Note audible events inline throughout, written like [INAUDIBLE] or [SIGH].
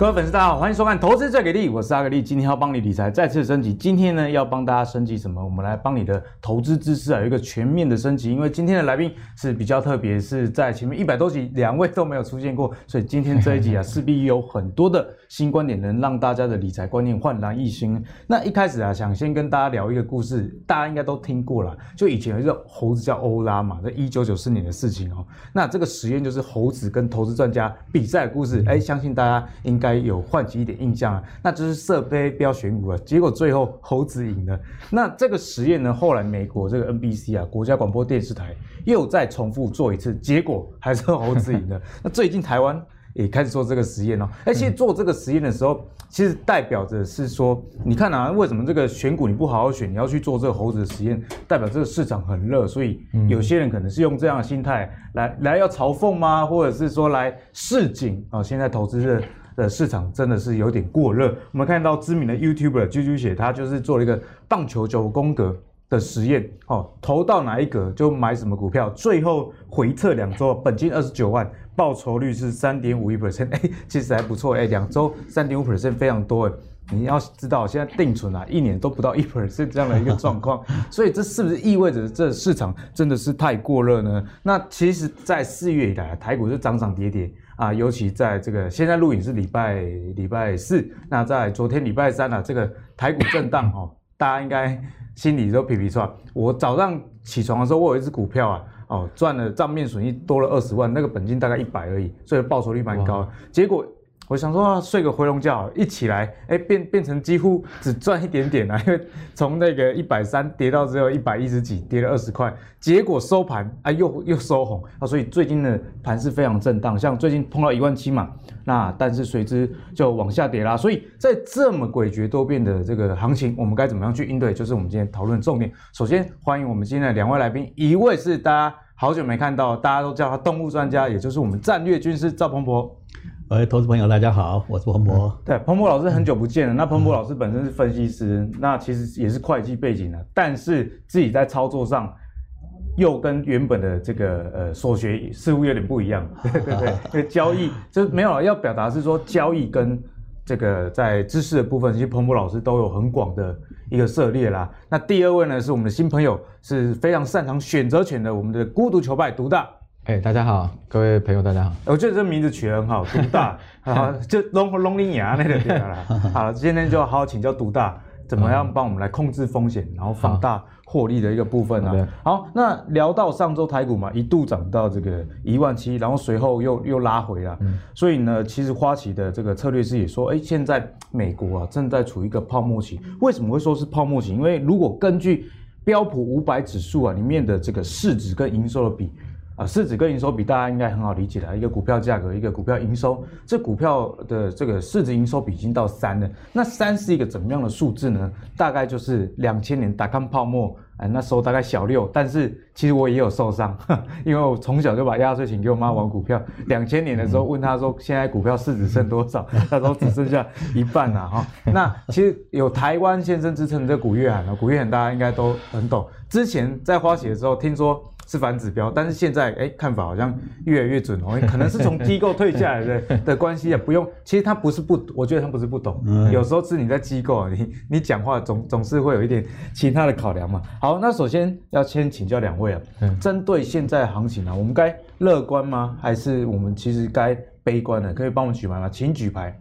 各位粉丝，大家好，欢迎收看《投资最给力》，我是阿格力，今天要帮你理财再次升级。今天呢，要帮大家升级什么？我们来帮你的投资知识啊，有一个全面的升级。因为今天的来宾是比较特别，是在前面一百多集两位都没有出现过，所以今天这一集啊，势必有很多的新观点，能让大家的理财观念焕然一新。那一开始啊，想先跟大家聊一个故事，大家应该都听过了，就以前有一个猴子叫欧拉嘛，在一九九四年的事情哦。那这个实验就是猴子跟投资专家比赛的故事，哎，相信大家应该。有唤起一点印象啊，那就是射飞镖选股啊，结果最后猴子赢了。那这个实验呢，后来美国这个 NBC 啊，国家广播电视台又再重复做一次，结果还是猴子赢了。[LAUGHS] 那最近台湾也开始做这个实验哦，而且做这个实验的时候，其实代表着是说，你看啊，为什么这个选股你不好好选，你要去做这个猴子的实验，代表这个市场很热，所以有些人可能是用这样的心态来来要嘲讽吗？或者是说来示警啊？现在投资的。的市场真的是有点过热。我们看到知名的 YouTuber 啾啾姐，他就是做了一个棒球九宫格的实验，哦，投到哪一格就买什么股票，最后回测两周，本金二十九万，报酬率是三点五一 percent，哎，其实还不错，哎，两周三点五 percent 非常多，哎，你要知道现在定存啊，一年都不到一 percent 这样的一个状况，[LAUGHS] 所以这是不是意味着这市场真的是太过热呢？那其实，在四月以来，台股是涨涨跌跌。啊，尤其在这个现在录影是礼拜礼拜四，那在昨天礼拜三啊，这个台股震荡 [COUGHS] 哦，大家应该心里都皮皮算。我早上起床的时候，我有一只股票啊，哦，赚了账面损益多了二十万，那个本金大概一百而已，所以报酬率蛮高的。结果。我想说啊，睡个回笼觉，一起来，哎，变变成几乎只赚一点点了，因为从那个一百三跌到只有一百一十几，跌了二十块，结果收盘啊又又收红啊，所以最近的盘是非常震荡，像最近碰到一万七嘛，那但是随之就往下跌啦，所以在这么诡谲多变的这个行情，我们该怎么样去应对？就是我们今天讨论重点。首先欢迎我们今天的两位来宾，一位是大家好久没看到，大家都叫他动物专家，也就是我们战略军师赵鹏博。喂，投资朋友，大家好，我是彭博。嗯、对，彭博老师很久不见了。那彭博老师本身是分析师，嗯、那其实也是会计背景的，但是自己在操作上又跟原本的这个呃所学似乎有点不一样。对 [LAUGHS] 对对，因为交易就没有要表达是说交易跟这个在知识的部分，其实彭博老师都有很广的一个涉猎啦。那第二位呢，是我们的新朋友，是非常擅长选择权的，我们的孤独球派独大。哎，大家好，各位朋友，大家好。我觉得这名字取得很好，独大，[LAUGHS] 好，就龙龙鳞牙那个对了。[LAUGHS] 好，今天就好好请教独大，怎么样帮我们来控制风险，然后放大获利的一个部分呢？好，那聊到上周台股嘛，一度涨到这个一万七，然后随后又又拉回了。所以呢，其实花旗的这个策略师也说，哎，现在美国啊正在处于一个泡沫期。为什么会说是泡沫期？因为如果根据标普五百指数啊里面的这个市值跟营收的比。啊，市值跟营收比，大家应该很好理解的，一个股票价格，一个股票营收，这股票的这个市值营收比已经到三了。那三是一个怎么样的数字呢？大概就是两千年打康泡沫，哎，那时候大概小六，但是其实我也有受伤，[LAUGHS] 因为我从小就把压岁钱给我妈玩股票。两千年的时候问他说，现在股票市值剩多少？[LAUGHS] 他说只剩下一半了哈。那其实有台湾先生之称的这古月涵啊，古月涵大家应该都很懂。之前在花旗的时候听说。是反指标，但是现在哎，看法好像越来越准哦，可能是从机构退下来的 [LAUGHS] 的关系啊，不用，其实他不是不，我觉得他不是不懂，有时候是你在机构啊，你你讲话总总是会有一点其他的考量嘛。好，那首先要先请教两位啊，针对现在行情啊，我们该乐观吗？还是我们其实该悲观呢？可以帮我们举牌吗？请举牌。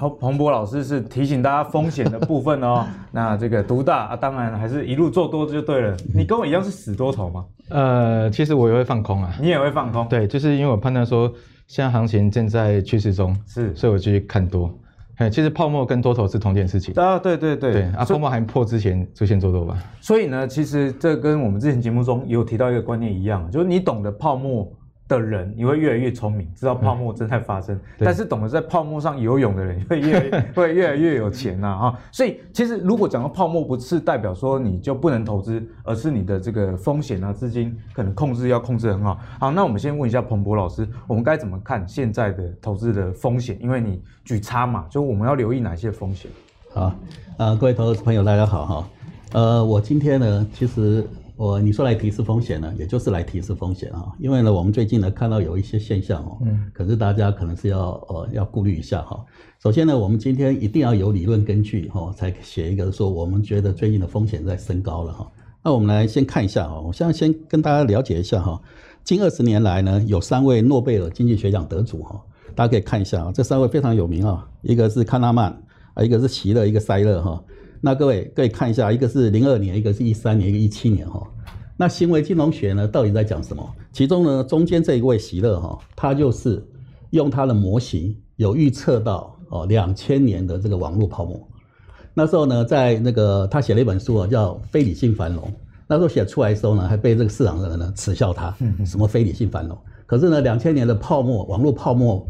好，彭博老师是提醒大家风险的部分哦。[LAUGHS] 那这个独大啊，当然还是一路做多就对了。你跟我一样是死多头吗？呃，其实我也会放空啊。你也会放空？对，就是因为我判断说现在行情正在趋势中，是，所以我继续看多。哎，其实泡沫跟多头是同件事情啊。对对对。对啊，泡沫还破之前就先做多吧。所以呢，其实这跟我们之前节目中也有提到一个观念一样，就是你懂得泡沫的人，你会越来越聪明，知道泡沫正在发生。嗯、但是懂得在泡沫上游泳的人，会 [LAUGHS] 越会越来越有钱呐、啊、哈。所以其实如果讲到泡沫，不是代表说你就不能投资，而是你的这个风险啊，资金可能控制要控制得很好。好，那我们先问一下彭博老师，我们该怎么看现在的投资的风险？因为你举差嘛，就我们要留意哪些风险？好，呃，各位投资朋友大家好哈。呃，我今天呢，其实我你说来提示风险呢，也就是来提示风险啊。因为呢，我们最近呢看到有一些现象哦，嗯，可是大家可能是要呃要顾虑一下哈。首先呢，我们今天一定要有理论根据哈，才写一个说我们觉得最近的风险在升高了哈。那我们来先看一下哈，我现在先跟大家了解一下哈。近二十年来呢，有三位诺贝尔经济学奖得主哈，大家可以看一下啊，这三位非常有名啊，一个是康纳曼啊，一个是席勒，一个塞勒哈。那各位可以看一下，一个是零二年，一个是一三年，一个一七年哈。那行为金融学呢，到底在讲什么？其中呢，中间这一位席勒哈，他就是用他的模型有预测到哦两千年的这个网络泡沫。那时候呢，在那个他写了一本书啊，叫《非理性繁荣》。那时候写出来的时候呢，还被这个市场的人呢耻笑他，什么非理性繁荣。可是呢，两千年的泡沫，网络泡沫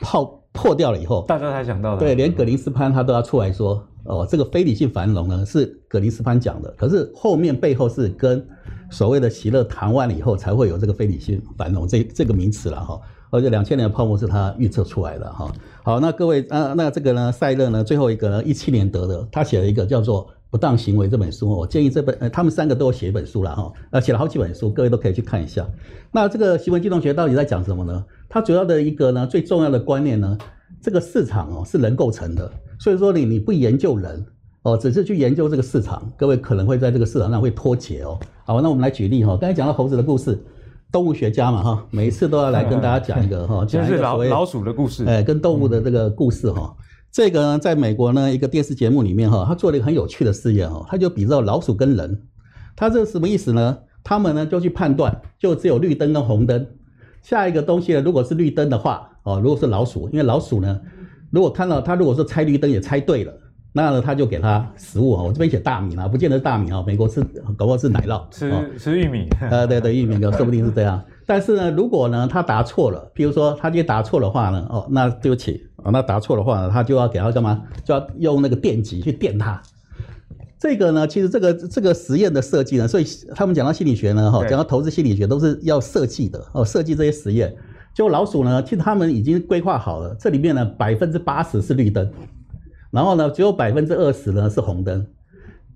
泡破掉了以后，大家才想到的。对，连葛林斯潘他都要出来说。哦，这个非理性繁荣呢是葛林斯潘讲的，可是后面背后是跟所谓的席勒谈完了以后，才会有这个非理性繁荣这这个名词了哈。而且两千年的泡沫是他预测出来的哈。好，那各位啊，那这个呢，塞勒呢，最后一个呢，一七年得的，他写了一个叫做《不当行为》这本书。我建议这本呃，他们三个都有写一本书了哈，呃，写了好几本书，各位都可以去看一下。那这个行为金融学到底在讲什么呢？它主要的一个呢，最重要的观念呢，这个市场哦是人构成的。所以说你你不研究人哦，只是去研究这个市场，各位可能会在这个市场上会脱节哦。好，那我们来举例哈，刚才讲到猴子的故事，动物学家嘛哈，每一次都要来跟大家讲一个哈，[LAUGHS] 讲一个老老鼠的故事，哎，跟动物的这个故事哈。这个呢，在美国呢一个电视节目里面哈，他做了一个很有趣的试验哦，他就比照老鼠跟人，他这是什么意思呢？他们呢就去判断，就只有绿灯跟红灯，下一个东西呢，如果是绿灯的话哦，如果是老鼠，因为老鼠呢。如果看到它，如果是猜绿灯也猜对了，那呢他就给它食物啊。我这边写大米啦，不见得是大米啊。美国是搞不好是奶酪，吃吃玉米。呃，对对，玉米，说不定是这样。[LAUGHS] 但是呢，如果呢他答错了，譬如说他今天答错的话呢，哦，那对不起啊，那答错的话呢，他就要给他干嘛？就要用那个电极去电他。这个呢，其实这个这个实验的设计呢，所以他们讲到心理学呢，哈，讲到投资心理学都是要设计的哦，设计这些实验。就老鼠呢，其实他们已经规划好了，这里面呢百分之八十是绿灯，然后呢只有百分之二十呢是红灯，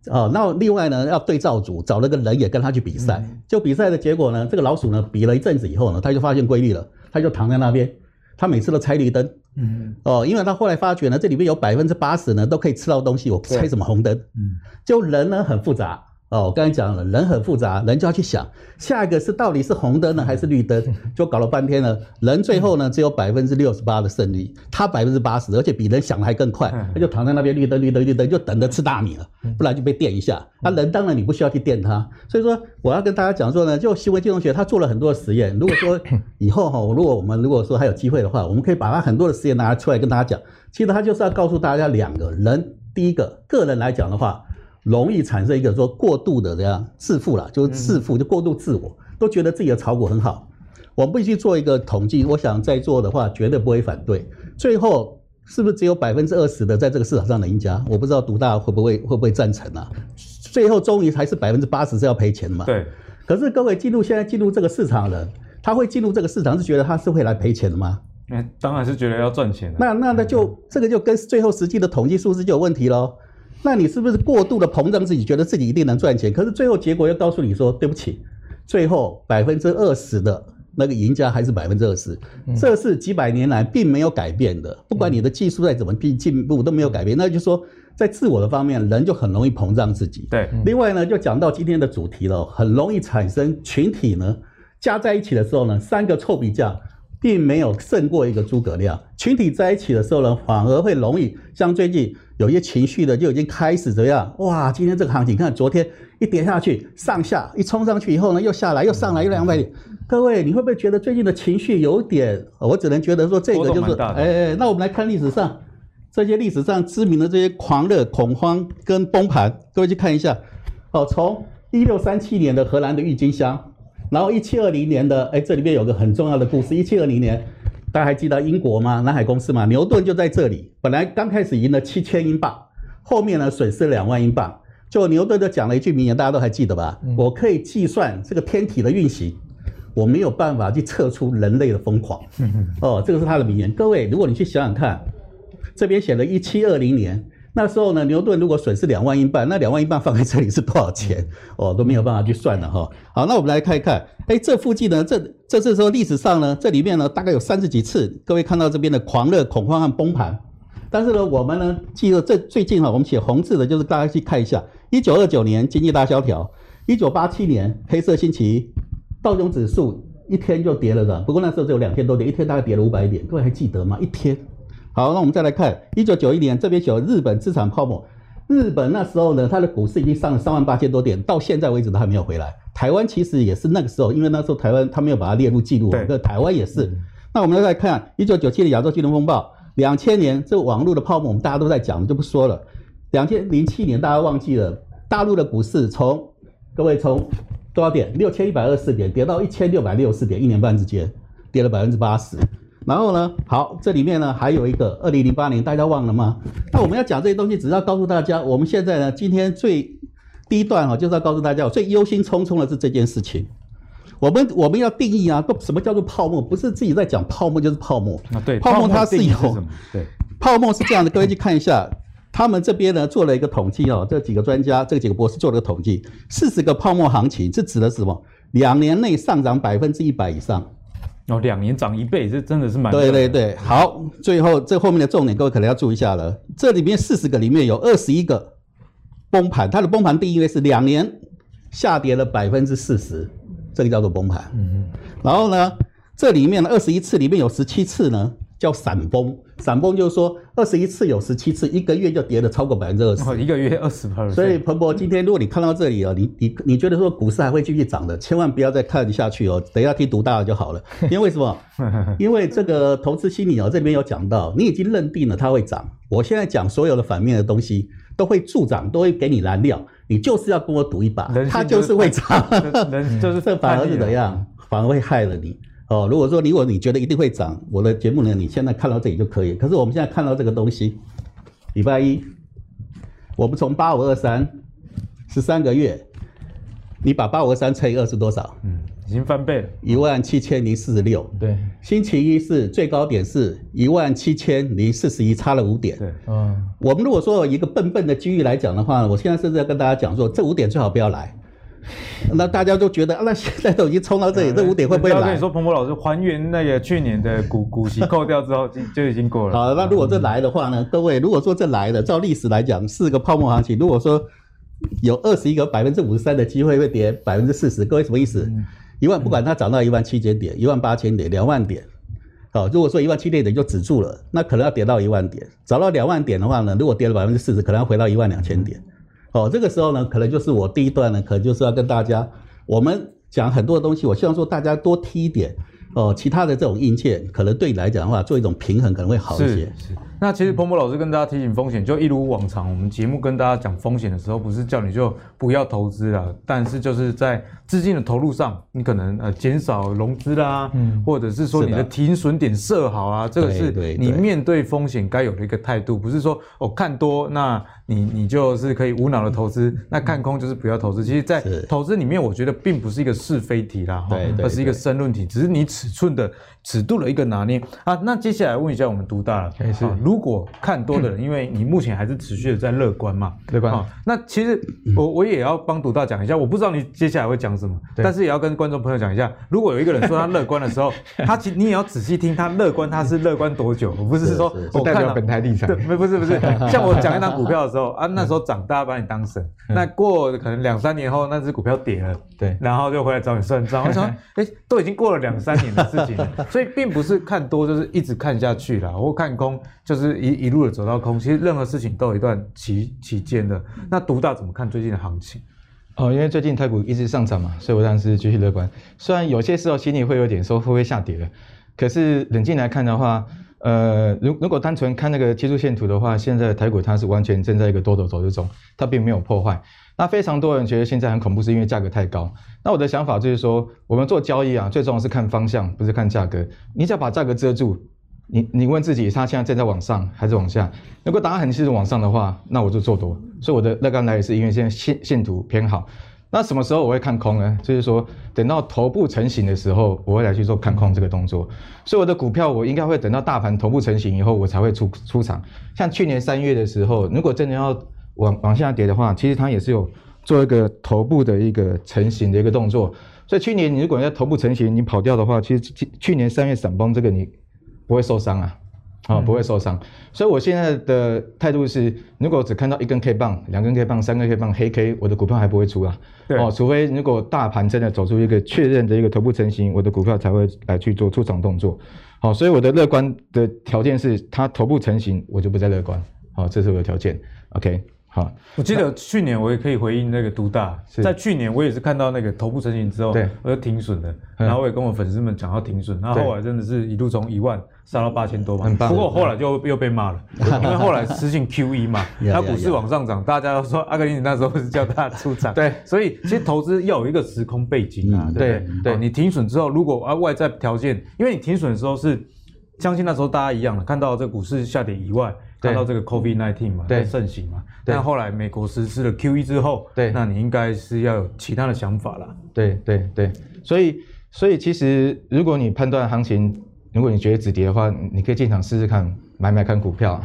哦，那另外呢要对照组找了个人也跟他去比赛，就比赛的结果呢，这个老鼠呢比了一阵子以后呢，他就发现规律了，他就躺在那边，他每次都猜绿灯，嗯，哦，因为他后来发觉呢，这里面有百分之八十呢都可以吃到东西，我猜什么红灯，嗯，就人呢很复杂。哦，我刚才讲了，人很复杂，人就要去想下一个是到底是红灯呢还是绿灯，[LAUGHS] 就搞了半天了。人最后呢只有百分之六十八的胜率，他百分之八十，而且比人想的还更快，他就躺在那边绿灯绿灯绿灯，就等着吃大米了，不然就被电一下。那人当然你不需要去电他，所以说我要跟大家讲说呢，就行为金融学他做了很多的实验。如果说 [LAUGHS] 以后哈，如果我们如果说还有机会的话，我们可以把他很多的实验拿出来跟大家讲。其实他就是要告诉大家两个人，第一个个人来讲的话。容易产生一个说过度的这样自负了，就是自负就过度自我，都觉得自己的炒股很好。我们必须做一个统计，我想在座的话绝对不会反对。最后是不是只有百分之二十的在这个市场上的赢家？我不知道独大会不会会不会赞成啊？最后终于还是百分之八十是要赔钱的嘛？对。可是各位进入现在进入这个市场的人，他会进入这个市场是觉得他是会来赔钱的吗？那当然是觉得要赚钱。那那那就这个就跟最后实际的统计数字就有问题喽。那你是不是过度的膨胀自己，觉得自己一定能赚钱？可是最后结果又告诉你说，对不起，最后百分之二十的那个赢家还是百分之二十，这是几百年来并没有改变的。不管你的技术再怎么进进步，都没有改变。那就是说，在自我的方面，人就很容易膨胀自己。对。另外呢，就讲到今天的主题了，很容易产生群体呢加在一起的时候呢，三个臭皮匠。并没有胜过一个诸葛亮。群体在一起的时候呢，反而会容易像最近有些情绪的就已经开始怎样？哇，今天这个行情，看昨天一跌下去，上下一冲上去以后呢，又下来，又上来，又两百点。各位，你会不会觉得最近的情绪有点？我只能觉得说这个就是，哎，那我们来看历史上这些历史上知名的这些狂热、恐慌跟崩盘，各位去看一下。好，从一六三七年的荷兰的郁金香。然后一七二零年的，哎，这里面有个很重要的故事。一七二零年，大家还记得英国吗？南海公司嘛，牛顿就在这里。本来刚开始赢了七千英镑，后面呢损失两万英镑。就牛顿就讲了一句名言，大家都还记得吧？嗯、我可以计算这个天体的运行，我没有办法去测出人类的疯狂。哦，这个是他的名言。各位，如果你去想想看，这边写了一七二零年，那时候呢，牛顿如果损失两万英镑，那两万英镑放在这里是多少钱？哦，都没有办法去算了哈。好，那我们来看一看，哎，这附近呢，这这是说历史上呢，这里面呢大概有三十几次，各位看到这边的狂热、恐慌和崩盘。但是呢，我们呢记得这最近哈，我们写红字的就是大家去看一下，一九二九年经济大萧条，一九八七年黑色星期一，道琼指数一天就跌了的，不过那时候只有两天多跌，一天大概跌了五百点，各位还记得吗？一天。好，那我们再来看一九九一年，这边写日本资产泡沫。日本那时候呢，它的股市已经上了三万八千多点，到现在为止都还没有回来。台湾其实也是那个时候，因为那时候台湾它没有把它列入记录，对，台湾也是。那我们再来看一九九七年亚洲金融风暴，两千年这个网络的泡沫，我们大家都在讲，就不说了。两千零七年大家忘记了，大陆的股市从各位从多少点？六千一百二十四点跌到一千六百六十四点，一年半之间跌了百分之八十。然后呢，好，这里面呢还有一个二零零八年，大家忘了吗？那我们要讲这些东西，只是要告诉大家，我们现在呢，今天最第一段哈，就是要告诉大家，我最忧心忡忡的是这件事情。我们我们要定义啊，什么叫做泡沫？不是自己在讲泡沫就是泡沫啊。对，泡沫它是有，对，泡沫是这样的。各位去看一下，他们这边呢做了一个统计哦，这几个专家，这几个博士做了个统计，四十个泡沫行情，这指的是什么？两年内上涨百分之一百以上。哦，两年涨一倍，这真的是蛮对对对。好，最后这后面的重点，各位可能要注意一下了。这里面四十个里面有二十一个崩盘，它的崩盘定义是两年下跌了百分之四十，这个叫做崩盘。嗯嗯。然后呢，这里面的二十一次里面有十七次呢。叫闪崩，闪崩就是说二十一次有十七次，一个月就跌了超过百分之二十。一个月二十%。所以彭博今天如果你看到这里哦，你你你觉得说股市还会继续涨的，千万不要再看下去哦，等一下听独大的就好了。因为为什么？[LAUGHS] 因为这个投资心理哦，这边有讲到，你已经认定了它会涨。我现在讲所有的反面的东西都会助长，都会给你燃料，你就是要跟我赌一把，它就是会涨。人就是这反而是怎样？反而会害了你。哦，如果说如果你觉得一定会涨，我的节目呢，你现在看到这里就可以。可是我们现在看到这个东西，礼拜一，我们从八五二三，十三个月，你把八五二三乘以二是多少？嗯，已经翻倍了，一万七千零四十六。对，星期一是最高点是一万七千零四十一，差了五点。对，嗯，我们如果说有一个笨笨的机遇来讲的话，我现在甚至要跟大家讲说，这五点最好不要来。那大家都觉得，啊、那现在都已经冲到这里，[LAUGHS] 这五点会不会来？我跟你说，彭博老师还原那个去年的股股息扣掉之后，就就已经过了。好，那如果这来的话呢？各位，如果说这来了，照历史来讲，四个泡沫行情，如果说有二十一个百分之五十三的机会会跌百分之四十，各位什么意思？一万不管它涨到一万七千点、一万八千点、两万点，好，如果说一万七千点就止住了，那可能要跌到一万点。涨到两万点的话呢，如果跌了百分之四十，可能要回到一万两千点。哦，这个时候呢，可能就是我第一段呢，可能就是要跟大家，我们讲很多的东西，我希望说大家多听一点。哦，其他的这种硬件，可能对你来讲的话，做一种平衡可能会好一些。是那其实彭博老师跟大家提醒风险，就一如往常，我们节目跟大家讲风险的时候，不是叫你就不要投资了，但是就是在资金的投入上，你可能呃减少融资啦，嗯，或者是说你的停损点设好啊，这个是你面对风险该有的一个态度，不是说哦看多，那你你就是可以无脑的投资，那看空就是不要投资。其实，在投资里面，我觉得并不是一个是非题啦，哈，而是一个申论题，只是你尺寸的尺度的一个拿捏。啊。那接下来问一下我们独大了，没事。如果看多的人，因为你目前还是持续的在乐观嘛，乐观。那其实我我也要帮读大讲一下，我不知道你接下来会讲什么，但是也要跟观众朋友讲一下，如果有一个人说他乐观的时候，[LAUGHS] 他其实你也要仔细听他乐观，他是乐观多久？我不是说我代表本台立场，对，不是不是，[LAUGHS] 像我讲一张股票的时候啊，那时候涨，大家把你当神，那过可能两三年后，那只股票跌了，对，然后就回来找你算账。我想，[LAUGHS] 哎，都已经过了两三年的事情了，所以并不是看多就是一直看下去了，或看空就是一。一路的走到空，其实任何事情都有一段期期间的。那独大怎么看最近的行情？哦，因为最近台股一直上涨嘛，所以我当然是继续乐观。虽然有些时候心里会有点说会不会下跌了，可是冷静来看的话，呃，如如果单纯看那个技术线图的话，现在台股它是完全正在一个多头走势中，它并没有破坏。那非常多人觉得现在很恐怖，是因为价格太高。那我的想法就是说，我们做交易啊，最重要是看方向，不是看价格。你只要把价格遮住。你你问自己，它现在正在往上还是往下？如果答案很清楚往上的话，那我就做多。所以我的乐观来也是因为现在线线图偏好。那什么时候我会看空呢？就是说，等到头部成型的时候，我会来去做看空这个动作。所以我的股票，我应该会等到大盘头部成型以后，我才会出出场。像去年三月的时候，如果真的要往往下跌的话，其实它也是有做一个头部的一个成型的一个动作。所以去年你如果要头部成型，你跑掉的话，其实去去年三月闪崩这个你不会受伤啊。啊、哦，不会受伤，所以我现在的态度是，如果只看到一根 K 棒、两根 K 棒、三根 K 棒黑 K，我的股票还不会出啊。对哦，除非如果大盘真的走出一个确认的一个头部成型，我的股票才会来去做出场动作。好、哦，所以我的乐观的条件是，它头部成型，我就不再乐观。好、哦，这是我的条件。OK。好，我记得去年我也可以回应那个独大，在去年我也是看到那个头部成型之后，对，我就停损了，然后我也跟我粉丝们讲要停损，然后后来真的是一路从一万杀到八千多嘛，很棒。不过后来就又被骂了，因为后来实行 QE 嘛，[LAUGHS] 它股市往上涨，大家都说阿格力你那时候是叫大家出场，[LAUGHS] 对，所以其实投资要有一个时空背景啊，对对，你停损之后，如果啊外在条件，因为你停损的时候是相信那时候大家一样的，看到这股市下跌以外。看到这个 COVID nineteen 嘛，在盛行嘛，但后来美国实施了 QE 之后，对，那你应该是要有其他的想法啦。对对对，所以所以其实如果你判断行情，如果你觉得止跌的话，你可以进场试试看买买看股票。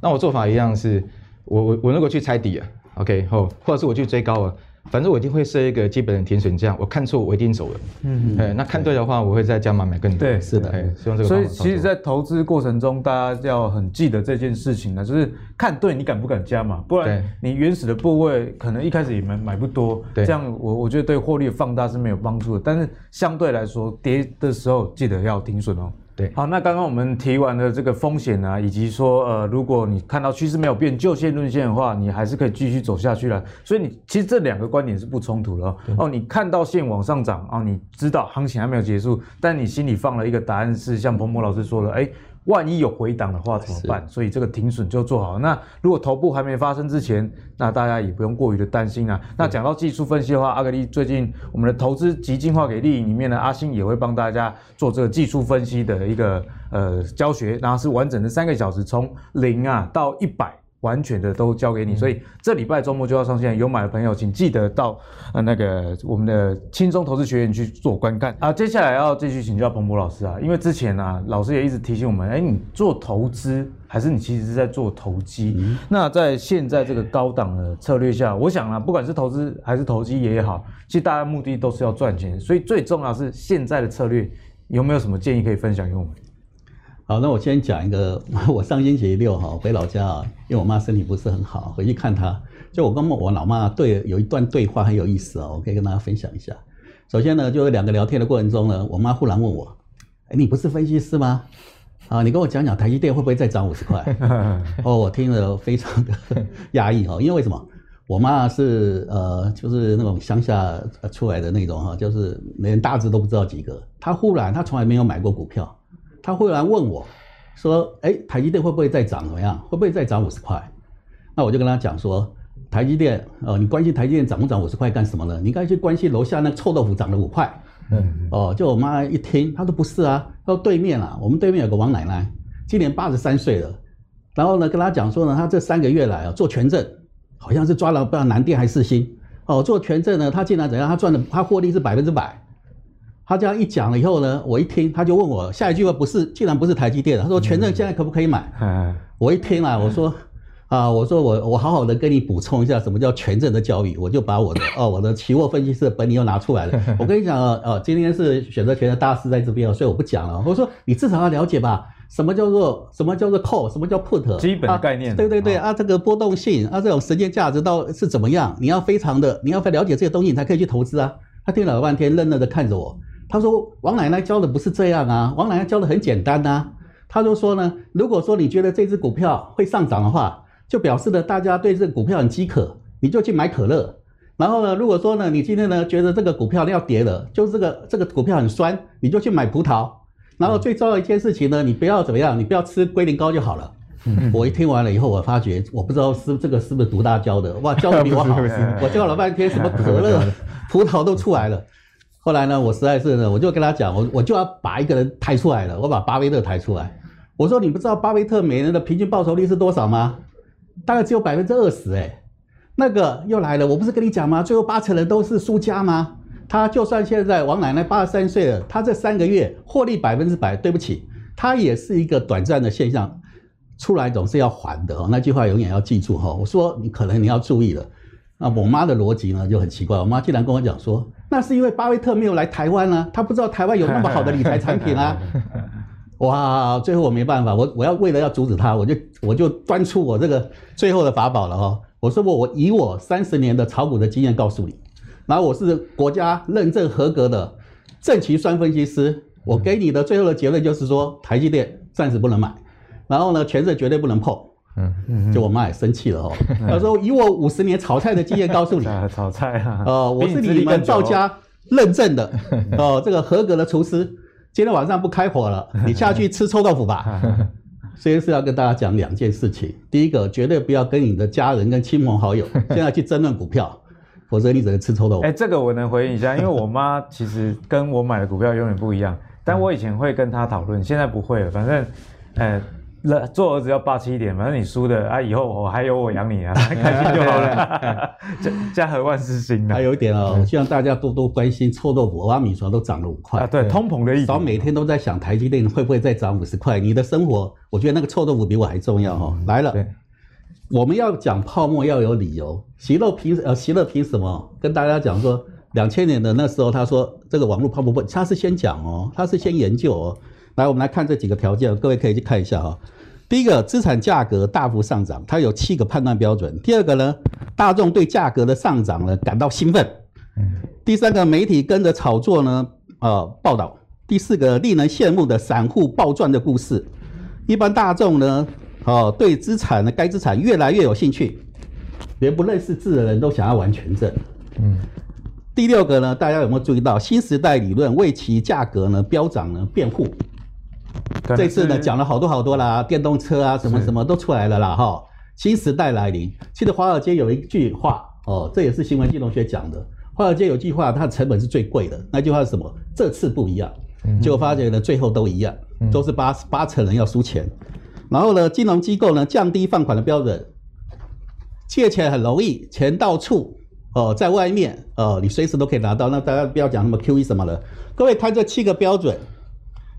那我做法一样是，我我我如果去猜底啊，OK 后，或者是我去追高了。反正我一定会设一个基本的停损价，我看错我一定走了。嗯，哎，那看对的话，我会再加码买更多。对，是的，哎希望这个。所以其实，在投资过程中，大家要很记得这件事情呢，就是看对你敢不敢加码，不然你原始的部位可能一开始也买买不多，对，这样我我觉得对获利放大是没有帮助的。但是相对来说，跌的时候记得要停损哦。对，好，那刚刚我们提完了这个风险啊，以及说，呃，如果你看到趋势没有变，就线论线的话，你还是可以继续走下去了。所以你其实这两个观点是不冲突的哦。哦，你看到线往上涨啊，你知道行情还没有结束，但你心里放了一个答案是像彭博老师说的，哎。万一有回档的话怎么办？所以这个停损就做好。那如果头部还没发生之前，那大家也不用过于的担心啊。那讲到技术分析的话，阿格力最近我们的投资及进化给力里面呢，阿星也会帮大家做这个技术分析的一个呃教学，然后是完整的三个小时，从零啊到一百。完全的都交给你，所以这礼拜周末就要上线。有买的朋友，请记得到呃那个我们的轻松投资学院去做观看啊。接下来要继续请教彭博老师啊，因为之前啊，老师也一直提醒我们，哎，你做投资还是你其实是在做投机？嗯、那在现在这个高档的策略下，我想啊，不管是投资还是投机也好，其实大家目的都是要赚钱，所以最重要是现在的策略有没有什么建议可以分享给我们？好，那我先讲一个，[LAUGHS] 我上星期六哈回老家啊，因为我妈身体不是很好，回去看她。就我跟我老妈对有一段对话很有意思哦，我可以跟大家分享一下。首先呢，就是两个聊天的过程中呢，我妈忽然问我：“哎，你不是分析师吗？啊，你跟我讲讲台积电会不会再涨五十块？” [LAUGHS] 哦，我听了非常的 [LAUGHS] 压抑哦，因为为什么？我妈是呃，就是那种乡下出来的那种哈，就是连大字都不知道几个。她忽然，她从来没有买过股票。她忽然问我，说：“哎，台积电会不会再涨？怎么样？会不会再涨五十块？”那我就跟他讲说：“台积电，呃，你关心台积电涨不涨五十块干什么呢？你应该去关心楼下那臭豆腐涨了五块。”嗯，哦，就我妈一听，她说：“不是啊，她说对面啊，我们对面有个王奶奶，今年八十三岁了。然后呢，跟她讲说呢，她这三个月来啊，做权证，好像是抓了不知道南电还是世芯。哦，做权证呢，她竟然怎样？她赚的，她获利是百分之百。”他这样一讲了以后呢，我一听，他就问我下一句话不是，竟然不是台积电，他说权证现在可不可以买？嗯、我一听啊，我说啊，我说我我好好的跟你补充一下什么叫权证的交易，我就把我的 [LAUGHS] 哦我的期货分析师的本领又拿出来了。[LAUGHS] 我跟你讲啊，哦，今天是选择权的大师在这边，所以我不讲了。我说你至少要了解吧，什么叫做什么叫做 call，什么叫 put，基本的概念。啊、对对对啊，这个波动性啊，这种时间价值到是怎么样？你要非常的，你要了解这些东西，你才可以去投资啊。他听了半天，愣愣的看着我。他说：“王奶奶教的不是这样啊，王奶奶教的很简单呐、啊。他就说呢，如果说你觉得这只股票会上涨的话，就表示呢大家对这个股票很饥渴，你就去买可乐。然后呢，如果说呢你今天呢觉得这个股票要跌了，就是这个这个股票很酸，你就去买葡萄。然后最重要一件事情呢，你不要怎么样，你不要吃龟苓膏就好了。我一听完了以后，我发觉我不知道是这个是不是独大教的，哇，教的比我好。[LAUGHS] 我教了半天，什么可乐、[LAUGHS] 葡萄都出来了。”后来呢，我实在是呢，我就跟他讲，我我就要把一个人抬出来了，我把巴菲特抬出来。我说，你不知道巴菲特每年的平均报酬率是多少吗？大概只有百分之二十哎。那个又来了，我不是跟你讲吗？最后八成人都是输家吗？他就算现在王奶奶八十三岁了，他这三个月获利百分之百，对不起，他也是一个短暂的现象，出来总是要还的哦。那句话永远要记住哈。我说你可能你要注意了。那我妈的逻辑呢就很奇怪，我妈竟然跟我讲说，那是因为巴菲特没有来台湾啊，他不知道台湾有那么好的理财产品啊。[LAUGHS] 哇，最后我没办法，我我要为了要阻止他，我就我就端出我这个最后的法宝了哈。我说我我以我三十年的炒股的经验告诉你，然后我是国家认证合格的正奇双分析师，我给你的最后的结论就是说，台积电暂时不能买，然后呢，权证绝对不能碰。嗯嗯，就我妈也生气了哦，[LAUGHS] 她说以我五十年炒菜的经验告诉你，[LAUGHS] 炒菜啊，[LAUGHS] 呃，我是你们赵家认证的哦，这个合格的厨师。今天晚上不开火了，你下去吃臭豆腐吧。所以是要跟大家讲两件事情。第一个，绝对不要跟你的家人跟亲朋好友现在去争论股票，否则你只能吃臭豆腐。哎，这个我能回应一下，因为我妈其实跟我买的股票永远不一样，但我以前会跟她讨论，现在不会了。反正，呃。做儿子要霸气一点，反正你输的啊，以后我还有我养你啊，[LAUGHS] 开心就好了。家家和万事兴啊。还有一点哦，希望大家多多关心臭豆腐、阿米刷都涨了五块啊，对，通膨的意思。少每天都在想台积电会不会再涨五十块。你的生活，我觉得那个臭豆腐比我还重要哈、哦。来了，我们要讲泡沫要有理由。席勒凭呃，席勒凭什么跟大家讲说，两千年的那时候他说这个网络泡沫不，他是先讲哦，他是先研究哦。来，我们来看这几个条件，各位可以去看一下哈、哦。第一个，资产价格大幅上涨，它有七个判断标准。第二个呢，大众对价格的上涨呢感到兴奋。第三个，媒体跟着炒作呢，呃，报道。第四个，令人羡慕的散户暴赚的故事。一般大众呢，哦、呃，对资产呢，该资产越来越有兴趣，连不认识字的人都想要玩权证。嗯。第六个呢，大家有没有注意到新时代理论为其价格呢飙涨呢辩护？这次呢讲了好多好多啦，电动车啊什么什么都出来了啦哈。新时代来临，其实华尔街有一句话哦，这也是新闻金融学讲的。华尔街有句话，它的成本是最贵的。那句话是什么？这次不一样。结果发觉呢，最后都一样，都是八八成人要输钱。然后呢，金融机构呢降低放款的标准，借钱很容易，钱到处哦，在外面哦，你随时都可以拿到。那大家不要讲什么 QE 什么了，各位看这七个标准。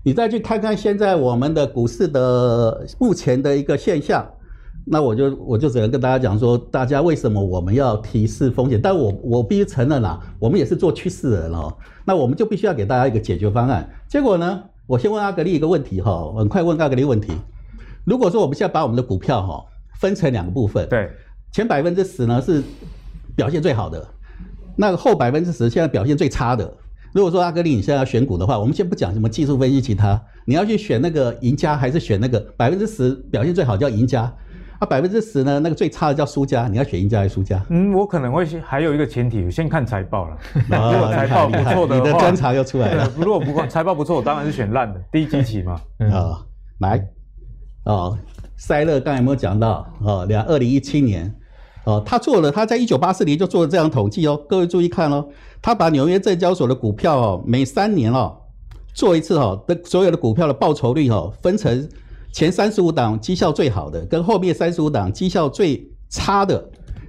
你再去看看现在我们的股市的目前的一个现象，那我就我就只能跟大家讲说，大家为什么我们要提示风险？但我我必须承认啦，我们也是做趋势的人哦。那我们就必须要给大家一个解决方案。结果呢，我先问阿格力一个问题哈，很快问阿格力问题。如果说我们现在把我们的股票哈分成两个部分，对，前百分之十呢是表现最好的，那个后百分之十现在表现最差的。如果说阿格里你现在要选股的话，我们先不讲什么技术分析，其他你要去选那个赢家，还是选那个百分之十表现最好叫赢家？啊，百分之十呢，那个最差的叫输家。你要选赢家还是输家？嗯，我可能会先还有一个前提，我先看财报了。哦、[LAUGHS] 如果财报不错的话，你的观察又出来了。如果不财报不错，我当然是选烂的，低基期嘛。啊、嗯哦，来，哦，塞勒刚才有没有讲到？哦，两二零一七年。哦，他做了，他在一九八四年就做了这样统计哦。各位注意看哦，他把纽约证交所的股票哦，每三年哦做一次哦，的所有的股票的报酬率哦，分成前三十五档绩效最好的，跟后面三十五档绩效最差的，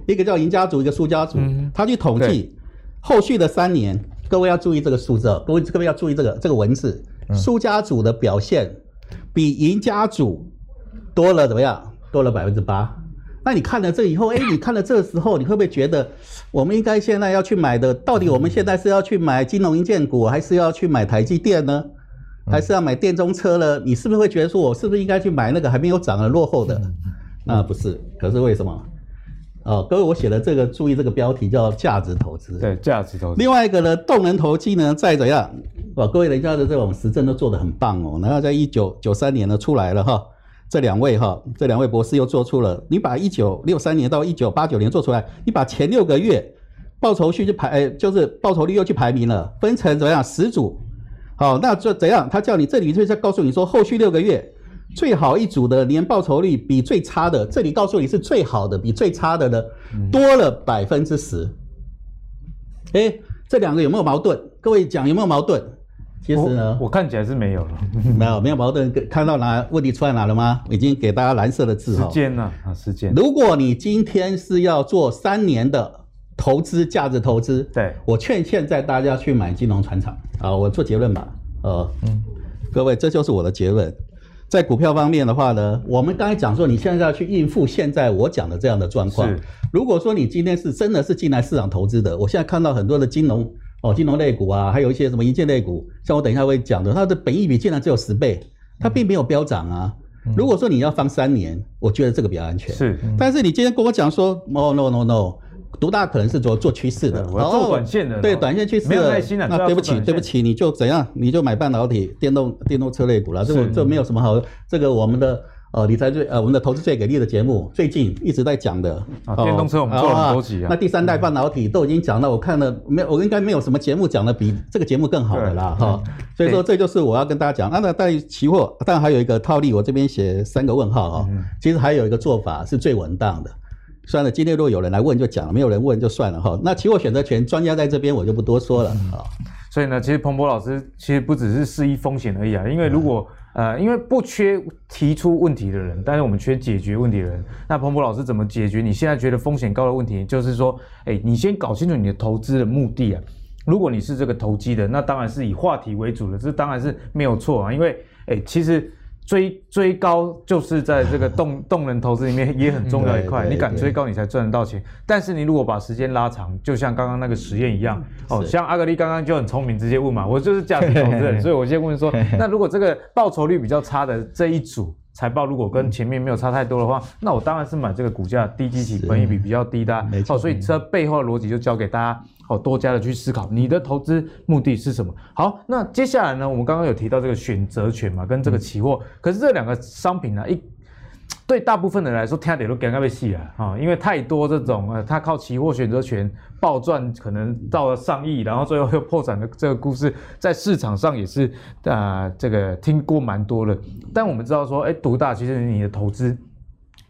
一个叫赢家组，一个输家组。他去统计后续的三年，各位要注意这个数字哦，各位各位要注意这个这个文字，输家组的表现比赢家组多了怎么样？多了百分之八。那你看了这以后，哎，你看了这时候，你会不会觉得，我们应该现在要去买的，到底我们现在是要去买金融营建股，还是要去买台积电呢？还是要买电动车呢？你是不是会觉得说，我是不是应该去买那个还没有涨的落后的？那不是，可是为什么？哦，各位，我写的这个，注意这个标题叫价值投资。对，价值投资。另外一个呢，动能投机呢，再怎样，哇，各位人家的这种实证都做得很棒哦。然后在一九九三年呢出来了哈。这两位哈，这两位博士又做出了，你把一九六三年到一九八九年做出来，你把前六个月报酬率去排，就是报酬率又去排名了，分成怎么样十组，好，那就怎样？他叫你这里就在告诉你说，后续六个月最好一组的年报酬率比最差的，这里告诉你是最好的比最差的呢多了百分之十。哎，这两个有没有矛盾？各位讲有没有矛盾？其实呢，我，我看起来是没有了，[LAUGHS] 没有没有矛盾，看到哪问题出在哪了吗？已经给大家蓝色的字哈。时间呢？啊，时间。如果你今天是要做三年的投资价值投资，对，我劝现在大家去买金融船厂啊，我做结论吧，呃，嗯，各位这就是我的结论。在股票方面的话呢，我们刚才讲说，你现在要去应付现在我讲的这样的状况。是。如果说你今天是真的是进来市场投资的，我现在看到很多的金融。哦，金融类股啊，还有一些什么营建类股，像我等一下会讲的，它的本益比竟然只有十倍，它并没有飙涨啊。嗯、如果说你要放三年，我觉得这个比较安全。是，嗯、但是你今天跟我讲说，no no no no，独大可能是做做趋势的，我要做短线的，对，短线趋势。没有耐心的，那对不起，对不起，你就怎样，你就买半导体、电动电动车类股了，这个这没有什么好，这个我们的。呃，理财最呃，我们的投资最给力的节目，最近一直在讲的啊，电动车我们做了很多集啊。那第三代半导体都已经讲了，我看了没有？我应该没有什么节目讲的比这个节目更好的啦哈。所以说这就是我要跟大家讲。那，那在期货，当然还有一个套利，我这边写三个问号哈。其实还有一个做法是最稳当的。算了，今天如果有人来问就讲了，没有人问就算了哈。那期货选择权专家在这边，我就不多说了啊。所以呢，其实彭博老师其实不只是示意风险而已啊，因为如果呃，因为不缺提出问题的人，但是我们缺解决问题的人。那彭博老师怎么解决你现在觉得风险高的问题？就是说，哎，你先搞清楚你的投资的目的啊。如果你是这个投机的，那当然是以话题为主的，这当然是没有错啊。因为，哎，其实。追追高就是在这个动 [LAUGHS] 动能投资里面也很重要一块，你敢追高你才赚得到钱。但是你如果把时间拉长，就像刚刚那个实验一样，哦，像阿格力刚刚就很聪明，直接问嘛，我就是价值投资人，[LAUGHS] 所以我先问说，那如果这个报酬率比较差的这一组。财报如果跟前面没有差太多的话，那我当然是买这个股价低基期、本益比比较低的。没错，所以这背后的逻辑就交给大家哦，多加的去思考，你的投资目的是什么？好，那接下来呢，我们刚刚有提到这个选择权嘛，跟这个期货，可是这两个商品呢，一。对大部分的人来说，听点都尴尬被戏了啊，因为太多这种呃，他靠期货选择权暴赚，可能到了上亿，然后最后又破产的这个故事，在市场上也是啊、呃，这个听过蛮多的。但我们知道说，哎，独大其实你的投资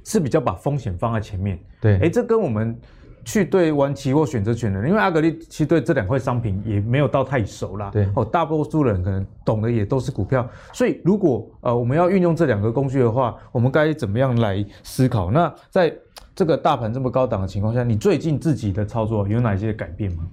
是比较把风险放在前面，对，哎，这跟我们。去对玩期货选择权的人，因为阿格力其实对这两块商品也没有到太熟啦。对哦，大多数人可能懂的也都是股票，所以如果呃我们要运用这两个工具的话，我们该怎么样来思考？那在这个大盘这么高档的情况下，你最近自己的操作有哪些改变吗？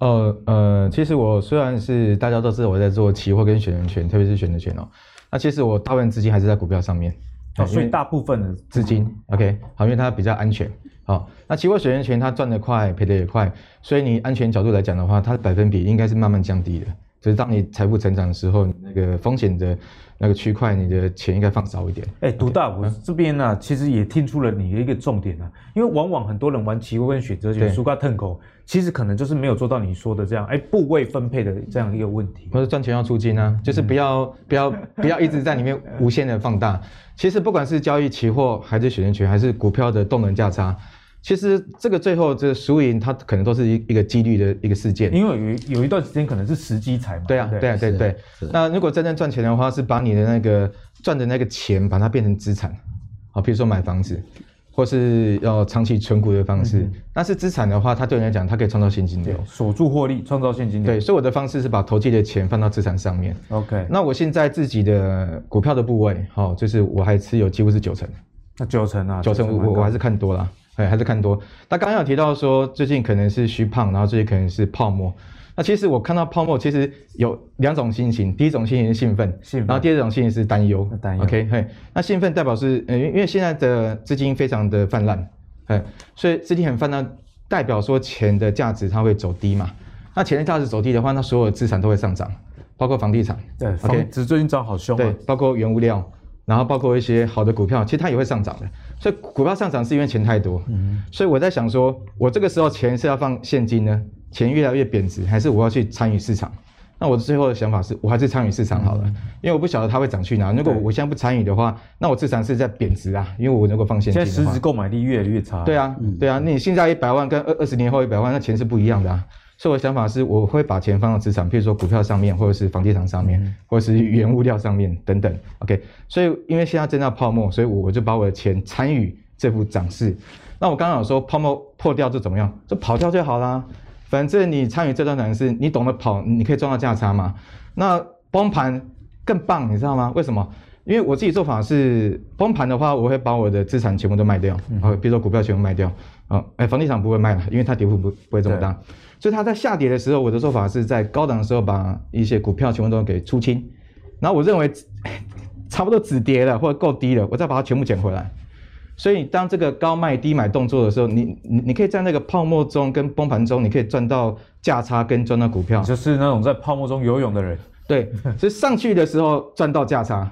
呃呃，其实我虽然是大家都知道我在做期货跟选择权，特别是选择权哦，那其实我大部分资金还是在股票上面。哦，所以大部分的资金，OK，好，因为它比较安全。好，那期货选择权它赚得快，赔得也快，所以你安全角度来讲的话，它的百分比应该是慢慢降低的。就是当你财富成长的时候，你那个风险的那个区块，你的钱应该放少一点。哎，独大，我这边呢，其实也听出了你的一个重点啊，因为往往很多人玩期货跟选择权输个痛口，其实可能就是没有做到你说的这样，哎，部位分配的这样一个问题。或者赚钱要出金啊，就是不要、嗯、[LAUGHS] 不要不要一直在里面无限的放大。其实不管是交易期货，还是选择权，还是股票的动能价差。其实这个最后这个输赢，它可能都是一一个几率的一个事件，因为有有一段时间可能是时机财嘛。对啊，对啊，对对。那如果真正赚钱的话，是把你的那个赚的那个钱，把它变成资产，好，比如说买房子，或是要长期存股的方式。嗯、那是资产的话，它对你来讲，它可以创造现金流，锁住获利，创造现金流。对，所以我的方式是把投机的钱放到资产上面。OK。那我现在自己的股票的部位，好，就是我还持有几乎是九成。那九成啊，九成我我还是看多了。对，还是看多。那刚刚有提到说，最近可能是虚胖，然后最近可能是泡沫。那其实我看到泡沫，其实有两种心情。第一种心情是兴奋，兴奋。然后第二种心情是担忧，担忧。OK，嘿，那兴奋代表是，呃，因为现在的资金非常的泛滥，哎，所以资金很泛滥，代表说钱的价值它会走低嘛。那钱的价值走低的话，那所有资产都会上涨，包括房地产。对，房子最近涨好凶啊。对，包括原物料。然后包括一些好的股票，其实它也会上涨的。所以股票上涨是因为钱太多。嗯。所以我在想说，我这个时候钱是要放现金呢，钱越来越贬值，还是我要去参与市场？那我最后的想法是，我还是参与市场好了，嗯、因为我不晓得它会涨去哪。如果我现在不参与的话，那我资产是在贬值啊，因为我能够放现金。现在实质购买力越来越差。对啊，对啊，那你现在一百万跟二二十年后一百万，那钱是不一样的啊。所以我的想法是，我会把钱放到资产，譬如说股票上面，或者是房地产上面，嗯、或者是原物料上面等等。OK，所以因为现在正在泡沫，所以我我就把我的钱参与这幅涨势。那我刚刚有说泡沫破掉就怎么样？就跑掉就好啦。反正你参与这段涨势，你懂得跑，你可以赚到价差嘛。那崩盘更棒，你知道吗？为什么？因为我自己做法是崩盘的话，我会把我的资产全部都卖掉，啊、嗯，比如说股票全部卖掉，啊，哎，房地产不会卖了，因为它跌幅不不会这么大，所以它在下跌的时候，我的做法是在高档的时候把一些股票全部都给出清，然后我认为 [LAUGHS] 差不多止跌了或者够低了，我再把它全部捡回来。所以当这个高卖低买动作的时候，你你你可以在那个泡沫中跟崩盘中，你可以赚到价差跟赚到股票，就是那种在泡沫中游泳的人。对，所以上去的时候赚到价差。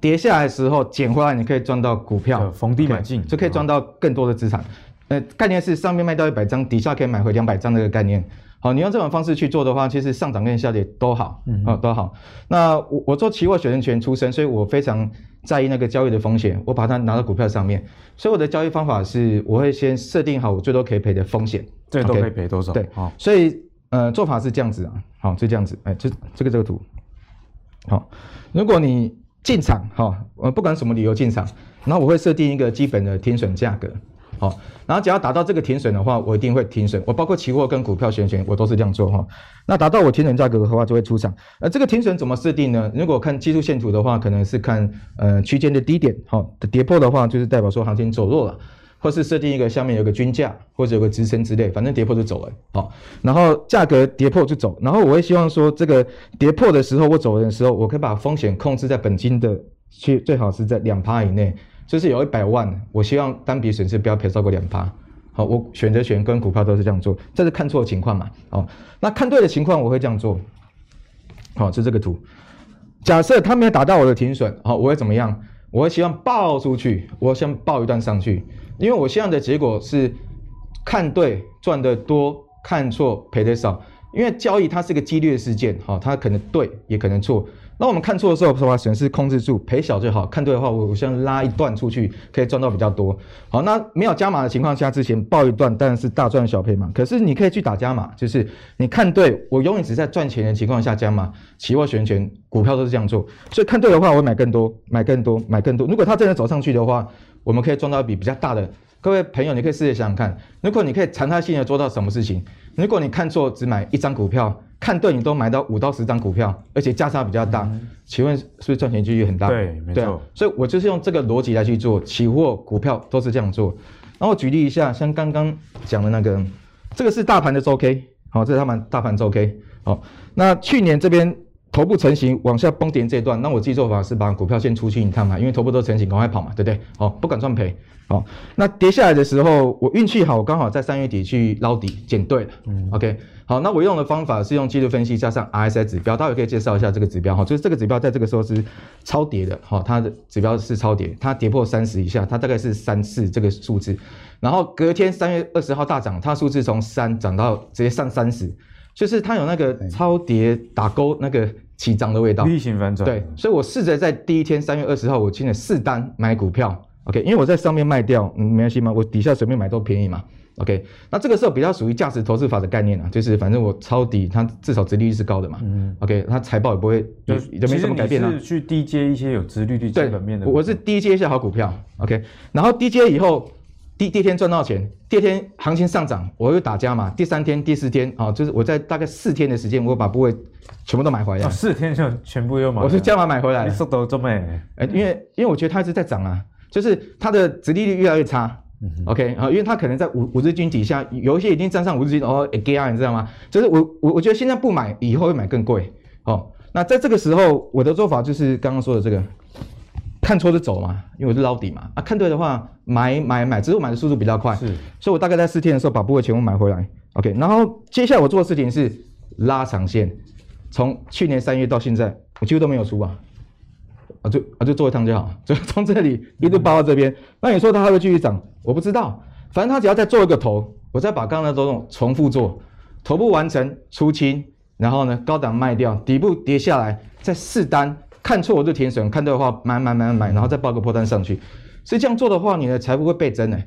跌下来的时候捡回来，你可以赚到股票，逢低买进，就可以赚到更多的资产。呃，概念是上面卖到一百张，底下可以买回两百张这个概念。好，你用这种方式去做的话，其实上涨跟下跌都好，嗯，好都好。那我我做期货选择权出身，所以我非常在意那个交易的风险，我把它拿到股票上面。所以我的交易方法是，我会先设定好我最多可以赔的风险，最多可以赔多少？对，好。所以呃，做法是这样子啊，好，就这样子，哎，这这个这个图，好，如果你。进场哈，呃，不管什么理由进场，然后我会设定一个基本的停损价格，好，然后只要达到这个停损的话，我一定会停损。我包括期货跟股票选权，我都是这样做哈。那达到我停损价格的话，就会出场。呃，这个停损怎么设定呢？如果看技术线图的话，可能是看呃区间的低点，好，跌破的话，就是代表说行情走弱了。或是设定一个下面有个均价，或者有个支撑之类，反正跌破就走了，好，然后价格跌破就走，然后我会希望说这个跌破的时候，我走的时候，我可以把风险控制在本金的去最好是在两趴以内，就是有一百万，我希望单笔损失不要赔超过两趴，好，我选择权跟股票都是这样做，这是看错的情况嘛，好，那看对的情况我会这样做，好，就这个图，假设它没有打到我的停损，好，我会怎么样？我会希望爆出去，我先爆一段上去。因为我希望的结果是看对赚得多，看错赔得少。因为交易它是个几率的事件，哈，它可能对也可能错。那我们看错的时候，把损失控制住，赔小就好。看对的话，我我先拉一段出去，可以赚到比较多。好，那没有加码的情况下，之前报一段当然是大赚小赔嘛。可是你可以去打加码，就是你看对，我永远只在赚钱的情况下加码。期货选权股票都是这样做，所以看对的话，我会买更多，买更多，买更多。如果它真的走上去的话，我们可以赚到一笔比较大的。各位朋友，你可以试着想想看，如果你可以常态性的做到什么事情？如果你看错只买一张股票，看对你都买到五到十张股票，而且价差比较大，嗯、请问是不是赚钱几率很大？对，没错。所以我就是用这个逻辑来去做，期货、股票都是这样做。然后我举例一下，像刚刚讲的那个，这个是大盘的周 K，好，这是他们大盘周 K，好，那去年这边。头部成型往下崩跌这一段，那我自己做法是把股票先出去一趟嘛，因为头部都成型，赶快跑嘛，对不对？哦，不敢赚赔。哦，那跌下来的时候，我运气好，我刚好在三月底去捞底捡对了。嗯，OK。好，那我用的方法是用技术分析加上 RSI 指标，待会可以介绍一下这个指标哈，就是这个指标在这个时候是超跌的，哈，它的指标是超跌，它跌破三十以下，它大概是三四这个数字，然后隔天三月二十号大涨，它数字从三涨到直接上三十。就是它有那个超跌打勾那个起涨的味道型反转。对，所以我试着在第一天三月二十号，我进了四单买股票，OK，因为我在上面卖掉，嗯，没关系嘛，我底下随便买都便宜嘛，OK。那这个时候比较属于价值投资法的概念啊，就是反正我抄底，它至少殖利率是高的嘛，嗯，OK，它财报也不会就也没什么改变啊。是去低接一些有殖利率基本面的，我是低接一些好股票，OK，然后低接以后。第第一天赚到钱，第二天行情上涨，我又打加码。第三天、第四天啊，就是我在大概四天的时间，我把部位全部都买回来。哦、四天就全部又买？我是加码买回来。你速度这么哎，因为因为我觉得它一直在涨啊，就是它的殖利率越来越差。嗯、OK 啊，因为它可能在五五日均底下，有一些已经站上五日均哦，给啊，你知道吗？就是我我我觉得现在不买，以后会买更贵。哦，那在这个时候，我的做法就是刚刚说的这个。看错就走嘛，因为我是捞底嘛。啊，看对的话买买买，只是我买的速度比较快，是，所以我大概在四天的时候把部位全部买回来。OK，然后接下来我做的事情是拉长线，从去年三月到现在，我几乎都没有出啊，啊就啊就做一趟就好，[LAUGHS] 就从这里一直包到这边。嗯、那你说它还会继续涨？我不知道，反正它只要再做一个头，我再把刚才的种重复做，头部完成出清，然后呢高档卖掉，底部跌下来再试单。看错我就停损，看对的话买买买买，然后再报个破单上去。所以这样做的话，你的财富会倍增呢。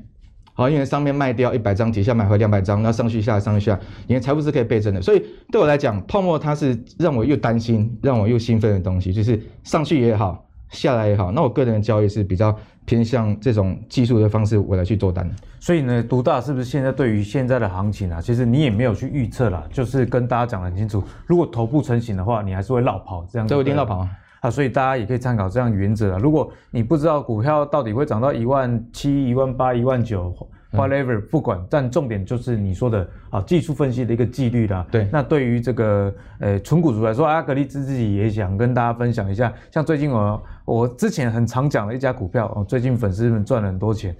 好，因为上面卖掉一百张，底下买回两百张，然后上去下来上去下来，你的财富是可以倍增的。所以对我来讲，泡沫它是让我又担心，让我又兴奋的东西，就是上去也好，下来也好，那我个人的交易是比较偏向这种技术的方式，我来去做单。所以呢，独大是不是现在对于现在的行情啊，其实你也没有去预测啦，就是跟大家讲得很清楚，如果头部成型的话，你还是会落跑这样子。对，我一定落跑啊。啊，所以大家也可以参考这样原则啊。如果你不知道股票到底会涨到一万七、一万八、一万九，whatever，不管，但重点就是你说的啊，技术分析的一个纪律啦。对。那对于这个呃纯股族来说，阿格力自己也想跟大家分享一下，像最近我我之前很常讲的一家股票哦，最近粉丝们赚了很多钱。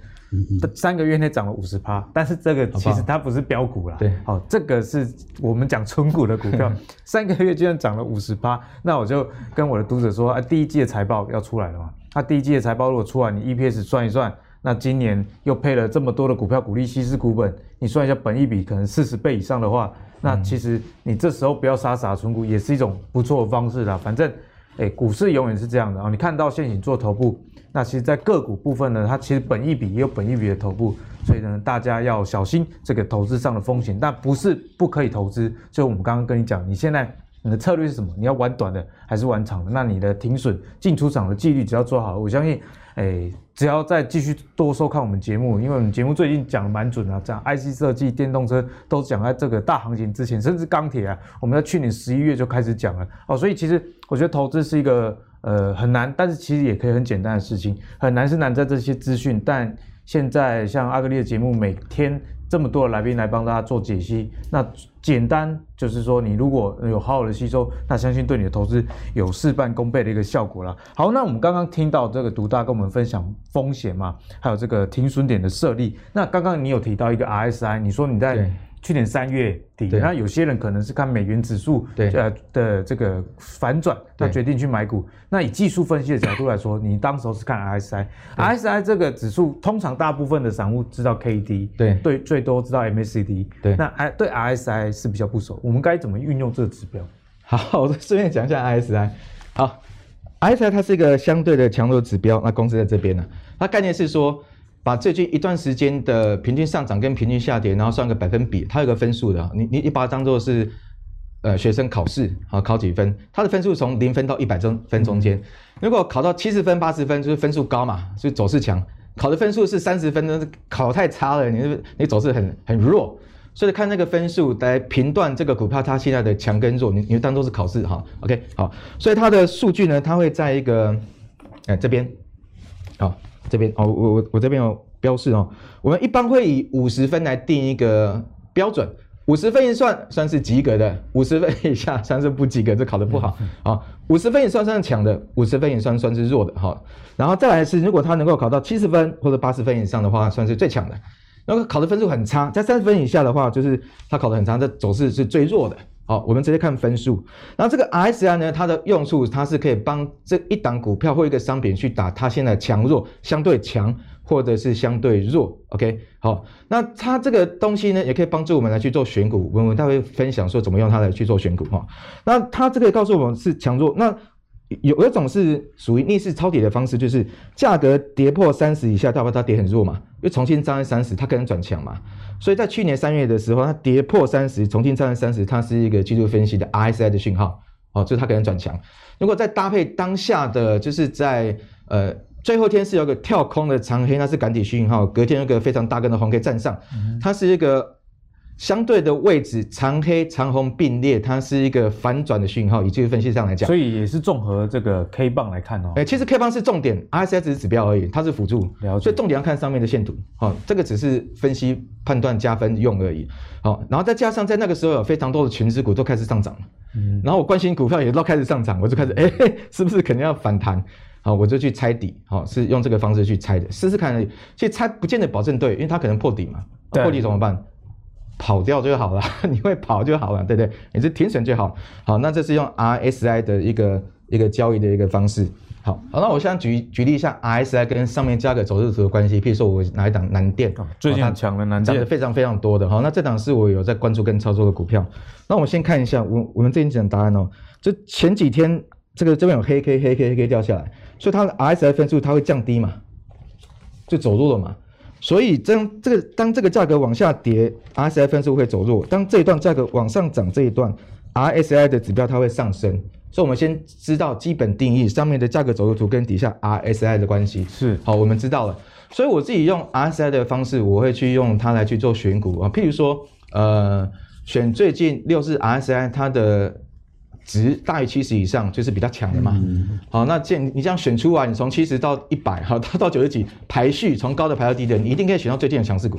三个月内涨了五十趴，但是这个其实它不是标股啦。对，好，这个是我们讲纯股的股票，[LAUGHS] 三个月居然涨了五十趴，那我就跟我的读者说，啊，第一季的财报要出来了嘛？它第一季的财报如果出来，你 EPS 算一算，那今年又配了这么多的股票，股利稀释股本，你算一下本一比可能四十倍以上的话，那其实你这时候不要傻傻存股，也是一种不错的方式啦。反正，哎，股市永远是这样的啊，你看到现行做头部。那其实，在个股部分呢，它其实本一比也有本一比的头部，所以呢，大家要小心这个投资上的风险。但不是不可以投资，就我们刚刚跟你讲，你现在你的策略是什么？你要玩短的还是玩长的？那你的停损进出场的纪律只要做好，我相信，哎，只要再继续多收看我们节目，因为我们节目最近讲的蛮准啊，讲 IC 设计、电动车都讲在这个大行情之前，甚至钢铁啊，我们在去年十一月就开始讲了哦。所以其实我觉得投资是一个。呃，很难，但是其实也可以很简单的事情。很难是难在这些资讯，但现在像阿格力的节目，每天这么多的来宾来帮大家做解析，那简单就是说，你如果有好好的吸收，那相信对你的投资有事半功倍的一个效果了。好，那我们刚刚听到这个独大跟我们分享风险嘛，还有这个停损点的设立。那刚刚你有提到一个 RSI，你说你在。去年三月底，那有些人可能是看美元指数呃的这个反转，他决定去买股。那以技术分析的角度来说，你当时候是看 RSI，RSI 这个指数通常大部分的散户知道 KD，对对，最多知道 MACD，对，那 I 对 RSI 是比较不熟，我们该怎么运用这个指标？好，我顺便讲一下 RSI。好，RSI 它是一个相对的强弱指标，那公司在这边呢，它概念是说。把最近一段时间的平均上涨跟平均下跌，然后算个百分比，它有个分数的。你你你把它当做是，呃，学生考试啊，考几分？它的分数从零分到一百中分中间，如果考到七十分、八十分，就是分数高嘛，所以走势强。考的分数是三十分，考太差了，你你走势很很弱。所以看那个分数来评断这个股票它现在的强跟弱，你你就当做是考试哈。OK，好，所以它的数据呢，它会在一个，哎这边，好。这边哦，我我我这边有标示哦。我们一般会以五十分来定一个标准，五十分以算算是及格的，五十分以下算是不及格，这考得不好啊。五十分以上算是强的，五十分以上算是弱的哈。然后再来是，如果他能够考到七十分或者八十分以上的话，算是最强的。然后考的分数很差，在三十分以下的话，就是他考得很差，这走势是最弱的。好，我们直接看分数。然后这个 RSI 呢，它的用处，它是可以帮这一档股票或一个商品去打它现在强弱，相对强或者是相对弱。OK，好，那它这个东西呢，也可以帮助我们来去做选股。我们待会分享说怎么用它来去做选股哈。那它这个告诉我们是强弱。那有一种是属于逆势抄底的方式，就是价格跌破三十以下，代表它跌很弱嘛，又重新站在三十，它可能转强嘛。所以在去年三月的时候，它跌破三十，重新站上三十，它是一个技术分析的 RSI 的讯号，哦，就是它可能转强。如果再搭配当下的，就是在呃最后天是有个跳空的长黑，那是赶底讯号，隔天有个非常大根的红 K 站上，它是一个。相对的位置，长黑长红并列，它是一个反转的讯号。以技术分析上来讲，所以也是综合这个 K 棒来看哦。哎、欸，其实 K 棒是重点，RSI 只是指标而已，它是辅助。了解。所以重点要看上面的线图。好，这个只是分析判断加分用而已。好，然后再加上在那个时候有非常多的权值股都开始上涨了。嗯。然后我关心股票也都开始上涨，我就开始 [LAUGHS] 哎、欸，是不是肯定要反弹？好，我就去猜底。好，是用这个方式去猜的，试试看而已。其实猜不见得保证对，因为它可能破底嘛。破底怎么办？跑掉就好了，[LAUGHS] 你会跑就好了，对不对？你是停损就好。好，那这是用 RSI 的一个一个交易的一个方式。好，好，那我现在举举例一下 RSI 跟上面加个走势图的关系。譬如说，我拿一档南电，最近很强的南电，涨得非常非常多的。好，那这档是我有在关注跟操作的股票。那我们先看一下，我我们这边讲答案哦。就前几天这个这边有黑 K 黑 K 黑 K 掉下来，所以它的 RSI 分数它会降低嘛，就走弱了嘛。所以，当这个当这个价格往下跌，RSI 分数会走弱；当这一段价格往上涨，这一段 RSI 的指标它会上升。所以我们先知道基本定义上面的价格走势图跟底下 RSI 的关系。是，好，我们知道了。所以我自己用 RSI 的方式，我会去用它来去做选股啊。譬如说，呃，选最近六日 RSI 它的值大于七十以上，就是比较强的嘛。嗯、好，那这你这样选出来，你从七十到一百，好，到到九十几排序，从高的排到低的，你一定可以选到最近的强势股。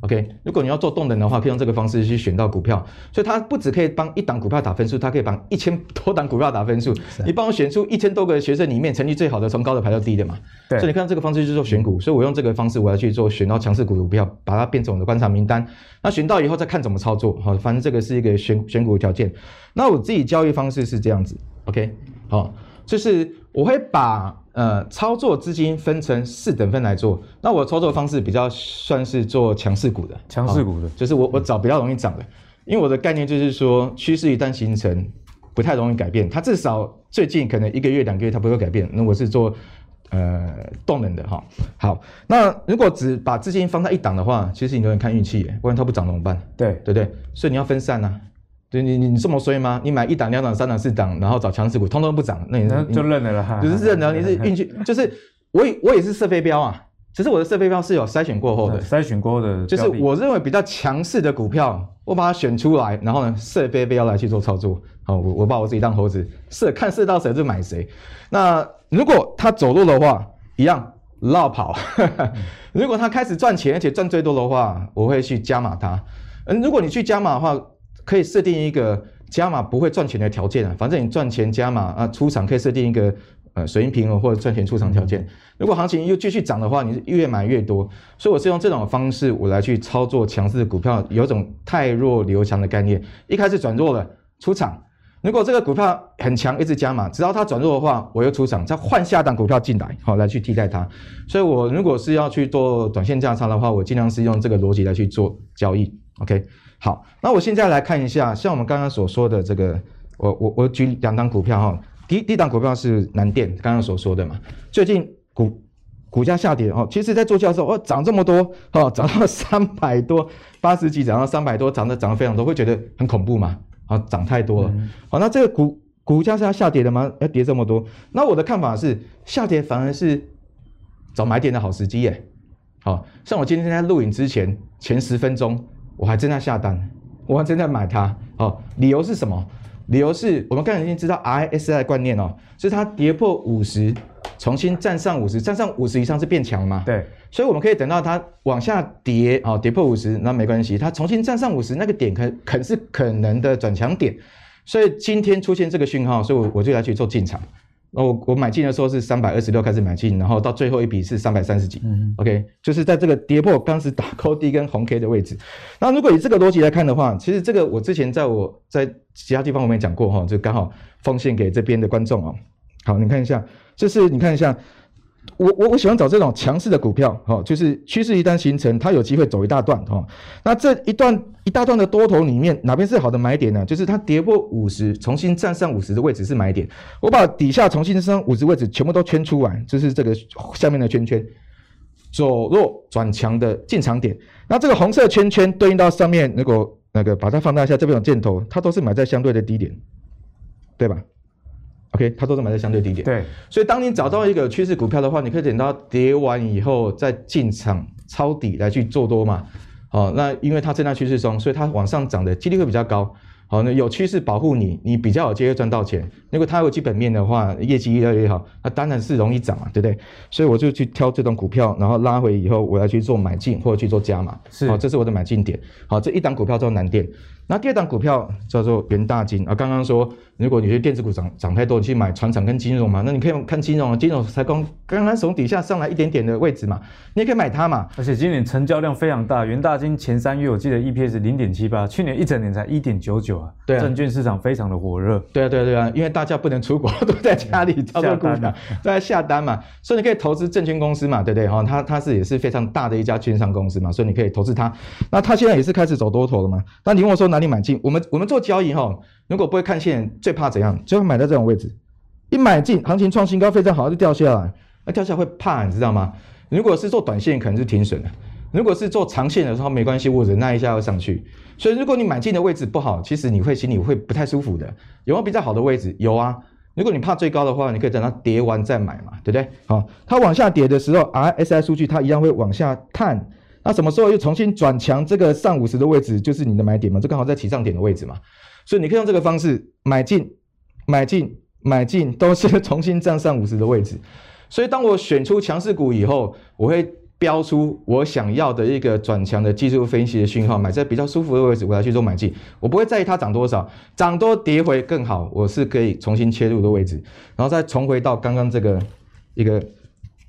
OK，如果你要做动能的话，可以用这个方式去选到股票，所以它不只可以帮一档股票打分数，它可以帮一千多档股票打分数。是你帮我选出一千多个学生里面成绩最好的，从高的排到低的嘛。对。所以你看这个方式就是做选股，所以我用这个方式我要去做选到强势股的股票，把它变成我的观察名单。那选到以后再看怎么操作，好，反正这个是一个选选股的条件。那我自己交易方式是这样子，OK，好，就是我会把。呃，操作资金分成四等份来做。那我操作方式比较算是做强势股的，强势股的，就是我我找比较容易涨的，因为我的概念就是说，趋势一旦形成，不太容易改变。它至少最近可能一个月、两个月它不会改变。那我是做呃动能的哈。好，那如果只把资金放在一档的话，其实你都能看运气，不然它不涨怎么办？对对不对？所以你要分散啊。对你你你这么衰吗？你买一档、两档、三档、四档，然后找强势股，通通不涨，那你就认了哈。[LAUGHS] 就是认了，你是运气，[LAUGHS] 就是我也我也是射飞镖啊，只是我的射飞镖是有筛选过后的，筛选过后的，就是我认为比较强势的股票，我把它选出来，然后呢射飞镖来去做操作。好，我我把我自己当猴子，射看射到谁就买谁。那如果它走路的话，一样落跑。[LAUGHS] 如果它开始赚钱，而且赚最多的话，我会去加码它。嗯，如果你去加码的话。可以设定一个加码不会赚钱的条件啊，反正你赚钱加码啊，出场可以设定一个呃水银平衡或者赚钱出场条件。如果行情又继续涨的话，你是越买越多。所以我是用这种方式我来去操作强势的股票，有种太弱留强的概念。一开始转弱了出场，如果这个股票很强，一直加码，直到它转弱的话，我又出场，再换下档股票进来，好来去替代它。所以我如果是要去做短线价差的话，我尽量是用这个逻辑来去做交易。OK。好，那我现在来看一下，像我们刚刚所说的这个，我我我举两档股票哈，第一第一档股票是南电，刚刚所说的嘛，最近股股价下跌哦，其实在做价的时候，哦涨这么多哦，涨到三百多，八十几涨到三百多，涨的涨得非常多，会觉得很恐怖嘛？啊，涨太多了，好，那这个股股价是要下跌的吗？要跌这么多？那我的看法是，下跌反而是找买点的好时机耶。好，像我今天在录影之前前十分钟。我还正在下单，我还正在买它。哦，理由是什么？理由是我们刚才已经知道 RSI 观念哦，是它跌破五十，重新站上五十，站上五十以上是变强吗？对，所以我们可以等到它往下跌，哦，跌破五十，那没关系，它重新站上五十，那个点可可是可能的转强点。所以今天出现这个讯号，所以我我就来去做进场。那我我买进的时候是三百二十六开始买进，然后到最后一笔是三百三十几。嗯，OK，就是在这个跌破当时打高低跟红 K 的位置。那如果以这个逻辑来看的话，其实这个我之前在我在其他地方我们也讲过哈，就刚好奉献给这边的观众哦。好，你看一下，就是你看一下。我我我喜欢找这种强势的股票，哈，就是趋势一旦形成，它有机会走一大段，哈。那这一段一大段的多头里面，哪边是好的买点呢？就是它跌破五十，重新站上五十的位置是买点。我把底下重新站上五十位置全部都圈出来，就是这个下面的圈圈，走弱转强的进场点。那这个红色圈圈对应到上面那个那个，把它放大一下，这边有箭头，它都是买在相对的低点，对吧？OK，它都是买在相对低点。对，所以当你找到一个趋势股票的话，你可以等到跌完以后再进场抄底来去做多嘛。好，那因为它正在趋势中，所以它往上涨的几率会比较高。好，那有趋势保护你，你比较有机会赚到钱。如果它有基本面的话，业绩越来越好，那当然是容易涨嘛，对不对？所以我就去挑这种股票，然后拉回以后，我要去做买进或者去做加码。是，好，这是我的买进点。好，这一档股票叫南电。那第二档股票叫做元大金啊，刚刚说，如果你觉得电子股涨涨太多，你去买船厂跟金融嘛，那你可以看金融，金融才刚刚刚从底下上来一点点的位置嘛，你也可以买它嘛。而且今年成交量非常大，元大金前三月我记得 EPS 零点七八，去年一整年才一点九九啊。对啊，证券市场非常的火热。对啊，对啊，对啊，因为大家不能出国，[LAUGHS] 都在家里操作股票，都在下单嘛，所以你可以投资证券公司嘛，对不对？哈，它它是也是非常大的一家券商公司嘛，所以你可以投资它。那它现在也是开始走多头了嘛？那你问我说哪里买进？我们我。们做交易哈，如果不会看线，最怕怎样？最怕买在这种位置，一买进，行情创新高非常好，就掉下来，那掉下来会怕，你知道吗？如果是做短线，可能是停损的；如果是做长线的时候，没关系，我忍耐一下要上去。所以，如果你买进的位置不好，其实你会心里会不太舒服的。有没有比较好的位置？有啊。如果你怕最高的话，你可以等它跌完再买嘛，对不对？好，它往下跌的时候，RSI 数据它一样会往下探。那什么时候又重新转强？这个上五十的位置就是你的买点嘛，这刚好在起涨点的位置嘛。所以你可以用这个方式买进、买进、买进，都是重新站上五十的位置。所以当我选出强势股以后，我会。标出我想要的一个转强的技术分析的讯号，买在比较舒服的位置，我来去做买进。我不会在意它涨多少，涨多跌回更好，我是可以重新切入的位置，然后再重回到刚刚这个一个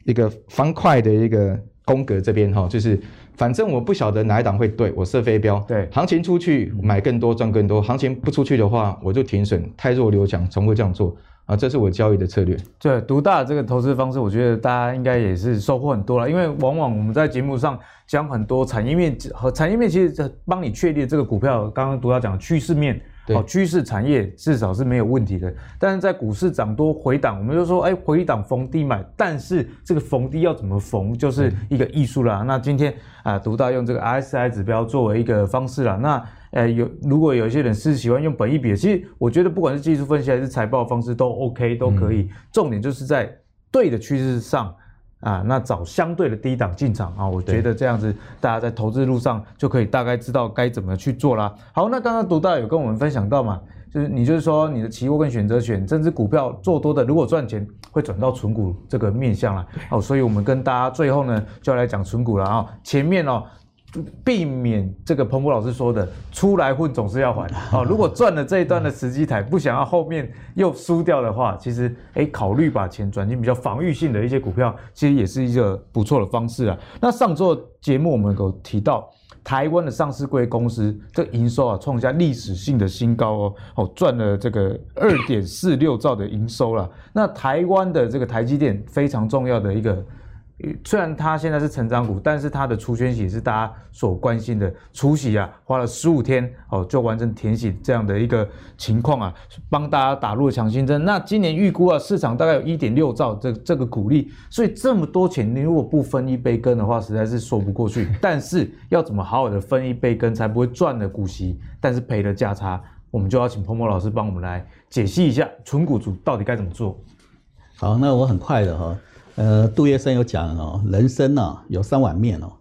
一个方块的一个宫格这边哈，就是反正我不晓得哪一档会对，我设飞镖，对，行情出去买更多赚更多，行情不出去的话我就停损，太弱留强，从不这样做。啊，这是我交易的策略。对，独大这个投资方式，我觉得大家应该也是收获很多了。因为往往我们在节目上讲很多产业面和产业面，其实帮你确立这个股票，刚刚独大讲的趋势面。好，趋势产业至少是没有问题的，但是在股市涨多回档，我们就说，哎，回档逢低买，但是这个逢低要怎么逢，就是一个艺术啦。那今天啊，独大用这个 RSI 指标作为一个方式啦。那呃，有如果有一些人是喜欢用本益比，其实我觉得不管是技术分析还是财报方式都 OK，都可以。重点就是在对的趋势上。啊，那找相对的低档进场啊，我觉得这样子大家在投资路上就可以大概知道该怎么去做啦。好，那刚刚独大有跟我们分享到嘛，就是你就是说你的期货跟选择权，甚至股票做多的，如果赚钱会转到存股这个面向啦。哦，所以我们跟大家最后呢就要来讲存股了啊，前面哦。避免这个彭博老师说的出来混总是要还 [LAUGHS] 哦。如果赚了这一段的时机台，不想要后面又输掉的话，其实哎，考虑把钱转进比较防御性的一些股票，其实也是一个不错的方式啊。那上周节目我们有提到，台湾的上市贵公司这营收啊创下历史性的新高哦，哦赚了这个二点四六兆的营收了。那台湾的这个台积电非常重要的一个。虽然它现在是成长股，但是它的除权息也是大家所关心的。除息啊，花了十五天哦，就完成填息这样的一个情况啊，帮大家打入了强心针。那今年预估啊，市场大概有一点六兆这这个股利，所以这么多钱，你如果不分一杯羹的话，实在是说不过去。[LAUGHS] 但是要怎么好好的分一杯羹，才不会赚了股息，但是赔了价差？我们就要请彭博老师帮我们来解析一下，纯股族到底该怎么做。好，那我很快的哈。呃，杜月笙有讲哦，人生呢、有三碗面哦，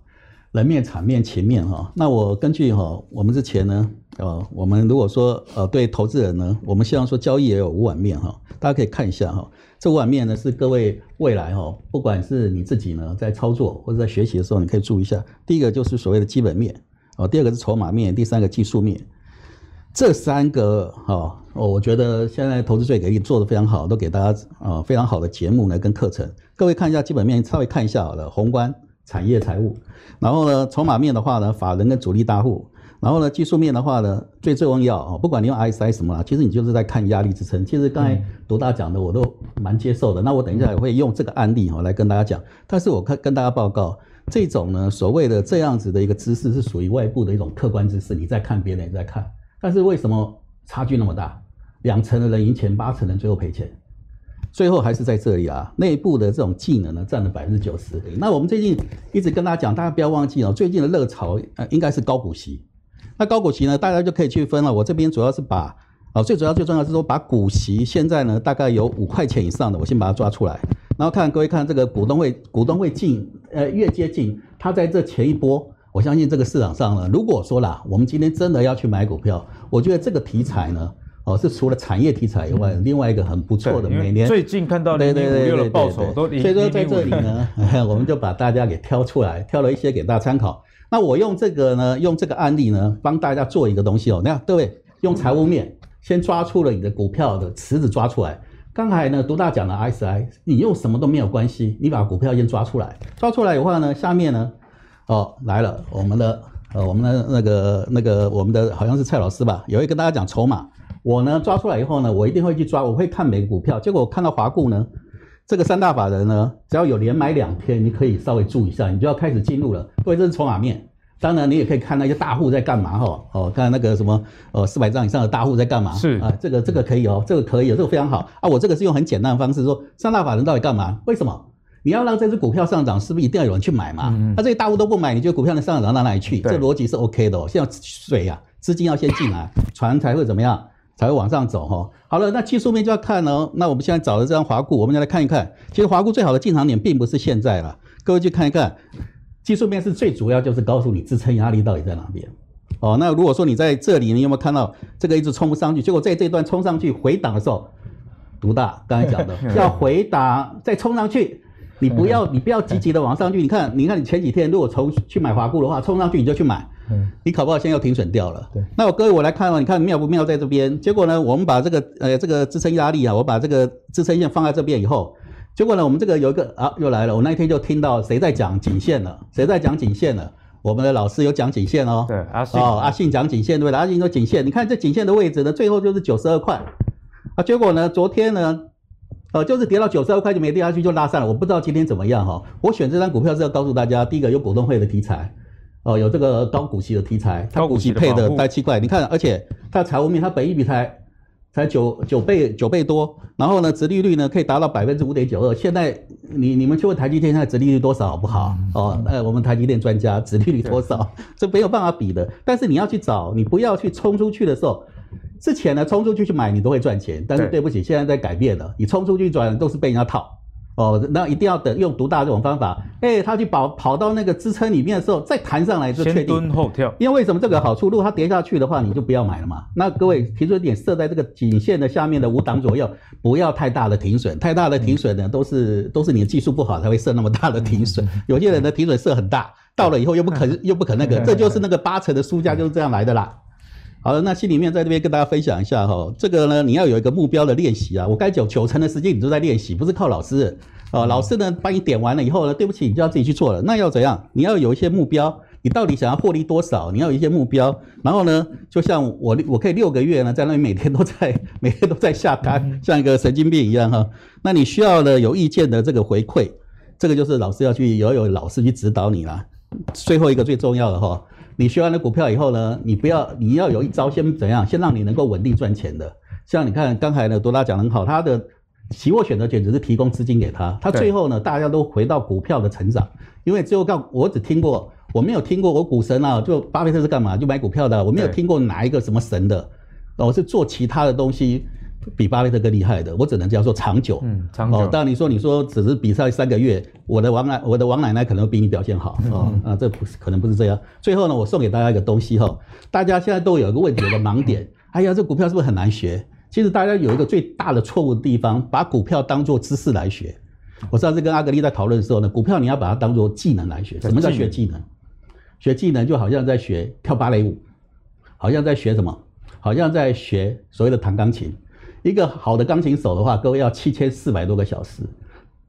人面、场面、情面哈。那我根据哈，我们之前呢，呃，我们如果说呃对投资人呢，我们希望说交易也有五碗面哈，大家可以看一下哈，这五碗面呢是各位未来哈，不管是你自己呢在操作或者在学习的时候，你可以注意一下。第一个就是所谓的基本面哦，第二个是筹码面，第三个技术面。这三个哈，我觉得现在投资最给力做得非常好，都给大家啊非常好的节目呢跟课程。各位看一下基本面，稍微看一下好了，宏观、产业、财务。然后呢，筹码面的话呢，法人跟主力大户。然后呢，技术面的话呢，最最重要啊，不管你用 ISI 什么啦，其实你就是在看压力支撑。其实刚才独大讲的我都蛮接受的。那我等一下也会用这个案例哈来跟大家讲。但是我看跟大家报告，这种呢所谓的这样子的一个知识是属于外部的一种客观知识，你在看，别人也在看。但是为什么差距那么大？两成的人赢钱，八成人最后赔钱，最后还是在这里啊。内部的这种技能呢，占了百分之九十。那我们最近一直跟大家讲，大家不要忘记哦，最近的热潮呃应该是高股息。那高股息呢，大家就可以去分了。我这边主要是把啊，最主要最重要是说把股息现在呢大概有五块钱以上的，我先把它抓出来，然后看各位看这个股东会股东会进呃越接近，它在这前一波。我相信这个市场上呢，如果说啦，我们今天真的要去买股票，我觉得这个题材呢，哦，是除了产业题材以外，另外一个很不错的。每年最近看到零零五六的报酬都，所以说在这里呢，[LAUGHS] 我们就把大家给挑出来，挑了一些给大家参考。那我用这个呢，用这个案例呢，帮大家做一个东西哦。那各位用财务面先抓出了你的股票的池子抓出来。刚才呢，独大讲的 ISI，你用什么都没有关系，你把股票先抓出来，抓出来的话呢，下面呢。哦，来了，我们的呃，我们的那个那个，我们的好像是蔡老师吧，也会跟大家讲筹码。我呢抓出来以后呢，我一定会去抓，我会看每个股票。结果我看到华固呢，这个三大法人呢，只要有连买两天，你可以稍微注意一下，你就要开始进入了。各位，这是筹码面。当然，你也可以看那些大户在干嘛哈。哦，看那个什么呃四百张以上的大户在干嘛。是啊，这个这个可以哦，这个可以，这个非常好啊。我这个是用很简单的方式说，三大法人到底干嘛？为什么？你要让这只股票上涨，是不是一定要有人去买嘛？嗯，那这些大户都不买，你觉得股票能上涨到哪里去？这逻辑是 OK 的哦。现在水呀，资金要先进来，船才会怎么样？才会往上走哈。好了，那技术面就要看哦。那我们现在找的这张华固，我们就来看一看。其实华固最好的进场点并不是现在了，各位去看一看。技术面是最主要就是告诉你支撑压力到底在哪边。哦，那如果说你在这里，你有没有看到这个一直冲不上去？结果在这段冲上去回档的时候，独大刚才讲的 [LAUGHS] 要回档再冲上去。你不要，[LAUGHS] 你不要积极的往上去。你看，你看，你前几天如果从去买华固的话，冲上去你就去买，你考不好现在又停损掉了。对，那我各位我来看哦，你看妙不妙在这边？结果呢，我们把这个呃这个支撑压力啊，我把这个支撑线放在这边以后，结果呢，我们这个有一个啊又来了。我那一天就听到谁在讲颈线了？谁在讲颈线了？我们的老师有讲颈线哦。对，阿信哦，阿信讲颈线对吧？阿信说颈线，你看这颈线的位置呢，最后就是九十二块啊。结果呢，昨天呢？呃，就是跌到九十二块就没跌下去，就拉上了。我不知道今天怎么样哈。我选这张股票是要告诉大家，第一个有股东会的题材，哦，有这个高股息的题材，它股息配的大七块。你看，而且它的财务面，它本益比才才九九倍九倍多，然后呢，殖利率呢可以达到百分之五点九二。现在你你们去问台积电现在殖利率多少好不好？哦，呃，我们台积电专家殖利率多少？[LAUGHS] 这没有办法比的。但是你要去找，你不要去冲出去的时候。之前呢，冲出去去买你都会赚钱，但是对不起，现在在改变了，你冲出去转都是被人家套哦，那一定要等用独大这种方法，哎，他去跑跑到那个支撑里面的时候再弹上来就确定。先蹲后跳。因为为什么这个好处？如果它跌下去的话，你就不要买了嘛。那各位停损点设在这个颈线的下面的五档左右，不要太大的停损，太大的停损呢都是都是你的技术不好才会设那么大的停损。有些人的停损设很大，到了以后又不肯又不肯那个，[LAUGHS] 这就是那个八成的输家就是这样来的啦。好了，那心里面在这边跟大家分享一下哈，这个呢，你要有一个目标的练习啊。我该讲九成的时间你都在练习，不是靠老师啊。老师呢帮你点完了以后呢，对不起，你就要自己去做了。那要怎样？你要有一些目标，你到底想要获利多少？你要有一些目标。然后呢，就像我，我可以六个月呢，在那里每天都在，[LAUGHS] 每天都在下单，像一个神经病一样哈。那你需要呢有意见的这个回馈，这个就是老师要去，要有老师去指导你啦。最后一个最重要的哈。你学完了股票以后呢，你不要，你要有一招，先怎样？先让你能够稳定赚钱的。像你看刚才呢，多拉讲得很好，他的期货选择权只是提供资金给他，他最后呢，大家都回到股票的成长。因为最后告我只听过，我没有听过我股神啊，就巴菲特是干嘛？就买股票的，我没有听过哪一个什么神的，我是做其他的东西。比巴菲特更厉害的，我只能叫做长久。嗯，长久。哦，当然你说你说只是比赛三个月，我的王奶我的王奶奶可能比你表现好。哦，啊，这不是可能不是这样。最后呢，我送给大家一个东西哈，大家现在都有一个问题，有个盲点。哎呀，这股票是不是很难学？其实大家有一个最大的错误的地方，把股票当做知识来学。我上次跟阿格力在讨论的时候呢，股票你要把它当做技能来学。什么叫学技能？学技能就好像在学跳芭蕾舞，好像在学什么？好像在学所谓的弹钢琴。一个好的钢琴手的话，各位要七千四百多个小时；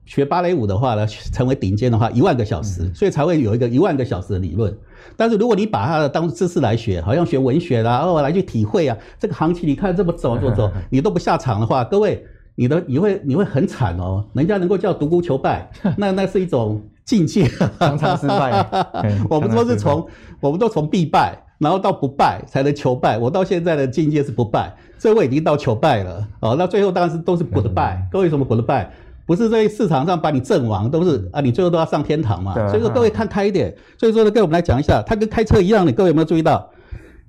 学芭蕾舞的话呢，成为顶尖的话，一万个小时，所以才会有一个一万个小时的理论。但是如果你把它当知识来学，好像学文学啦，哦，来去体会啊，这个行情你看这么走走走，[LAUGHS] 你都不下场的话，各位，你的你会你会很惨哦。人家能够叫独孤求败，那那是一种境界，[LAUGHS] 常常失败。我们都是从，我们都从必败。然后到不败才能求败，我到现在的境界是不败，所以我已经到求败了。哦，那最后当然是都是 goodbye。各位什么 goodbye？不是在市场上把你阵亡，都是啊，你最后都要上天堂嘛。所以说各位看开一点。所以说呢，跟我们来讲一下，它跟开车一样的，各位有没有注意到？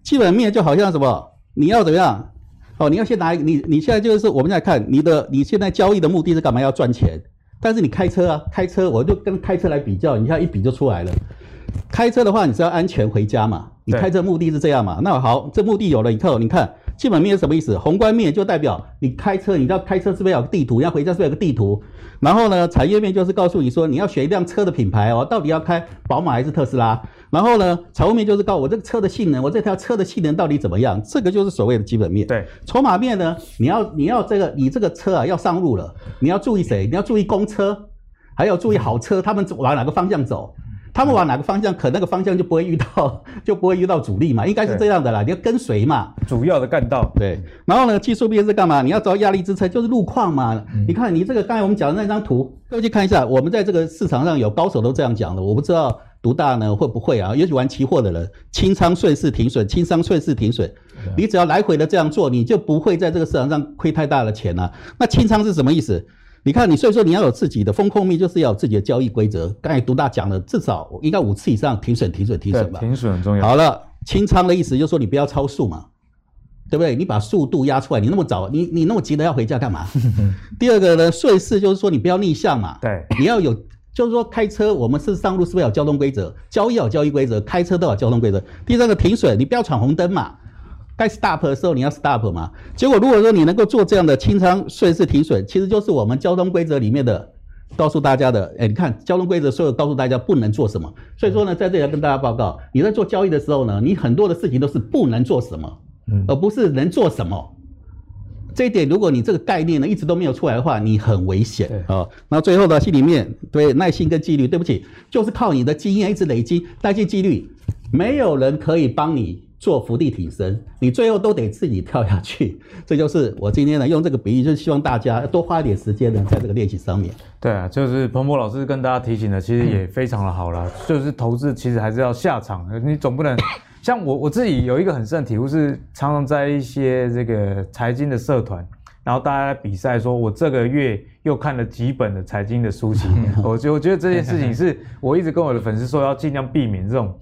基本面就好像什么？你要怎么样？哦，你要先拿你你现在就是我们在看你的你现在交易的目的是干嘛？要赚钱。但是你开车啊，开车我就跟开车来比较，你看一比就出来了。开车的话，你是要安全回家嘛？你开车目的是这样嘛？那好，这目的有了以后，你看基本面是什么意思？宏观面就代表你开车，你知道开车是不是要有个地图？你要回家是不是有个地图？然后呢，产业面就是告诉你说，你要选一辆车的品牌哦，到底要开宝马还是特斯拉？然后呢，财务面就是告诉我这个车的性能，我这条车的性能到底怎么样？这个就是所谓的基本面。对，筹码面呢，你要你要这个你这个车啊要上路了，你要注意谁？你要注意公车，还要注意好车，他们往哪个方向走？他们往哪个方向，可那个方向就不会遇到，[LAUGHS] 就不会遇到阻力嘛，应该是这样的啦。你要跟随嘛，主要的干道。对，然后呢，技术面是干嘛？你要找压力支撑，就是路况嘛。嗯、你看你这个刚才我们讲的那张图，各位去看一下。我们在这个市场上有高手都这样讲的，我不知道独大呢会不会啊？尤其玩期货的人，清仓顺势停损，清仓顺势停损，你只要来回的这样做，你就不会在这个市场上亏太大的钱啊。那清仓是什么意思？你看，你所以说你要有自己的风控密，就是要有自己的交易规则。刚才独大讲了，至少应该五次以上停损、停损、停损吧。停损很重要。好了，清仓的意思就是说你不要超速嘛，对不对？你把速度压出来，你那么早，你你那么急的要回家干嘛？[LAUGHS] 第二个呢，顺势就是说你不要逆向嘛，对，你要有，就是说开车我们是上路是不是有交通规则？交易有交易规则，开车都有交通规则。第三个停损，你不要闯红灯嘛，该 stop 的时候你要 stop 嘛。结果如果说你能够做这样的清仓顺势停损，其实就是我们交通规则里面的。告诉大家的，哎，你看交通规则，所有告诉大家不能做什么。所以说呢，在这里要跟大家报告，你在做交易的时候呢，你很多的事情都是不能做什么，而不是能做什么。这一点，如果你这个概念呢一直都没有出来的话，你很危险啊。那最后呢，心里面对耐心跟纪律，对不起，就是靠你的经验一直累积，耐心纪律，没有人可以帮你。做伏地挺身，你最后都得自己跳下去。这就是我今天呢用这个比喻，就是希望大家多花一点时间呢在这个练习上面。对啊，就是彭博老师跟大家提醒的，其实也非常的好了。[LAUGHS] 就是投资其实还是要下场，你总不能像我我自己有一个很深的体悟，是常常在一些这个财经的社团，然后大家比赛说，我这个月又看了几本的财经的书籍。我 [LAUGHS] 觉我觉得这件事情是我一直跟我的粉丝说，要尽量避免这种。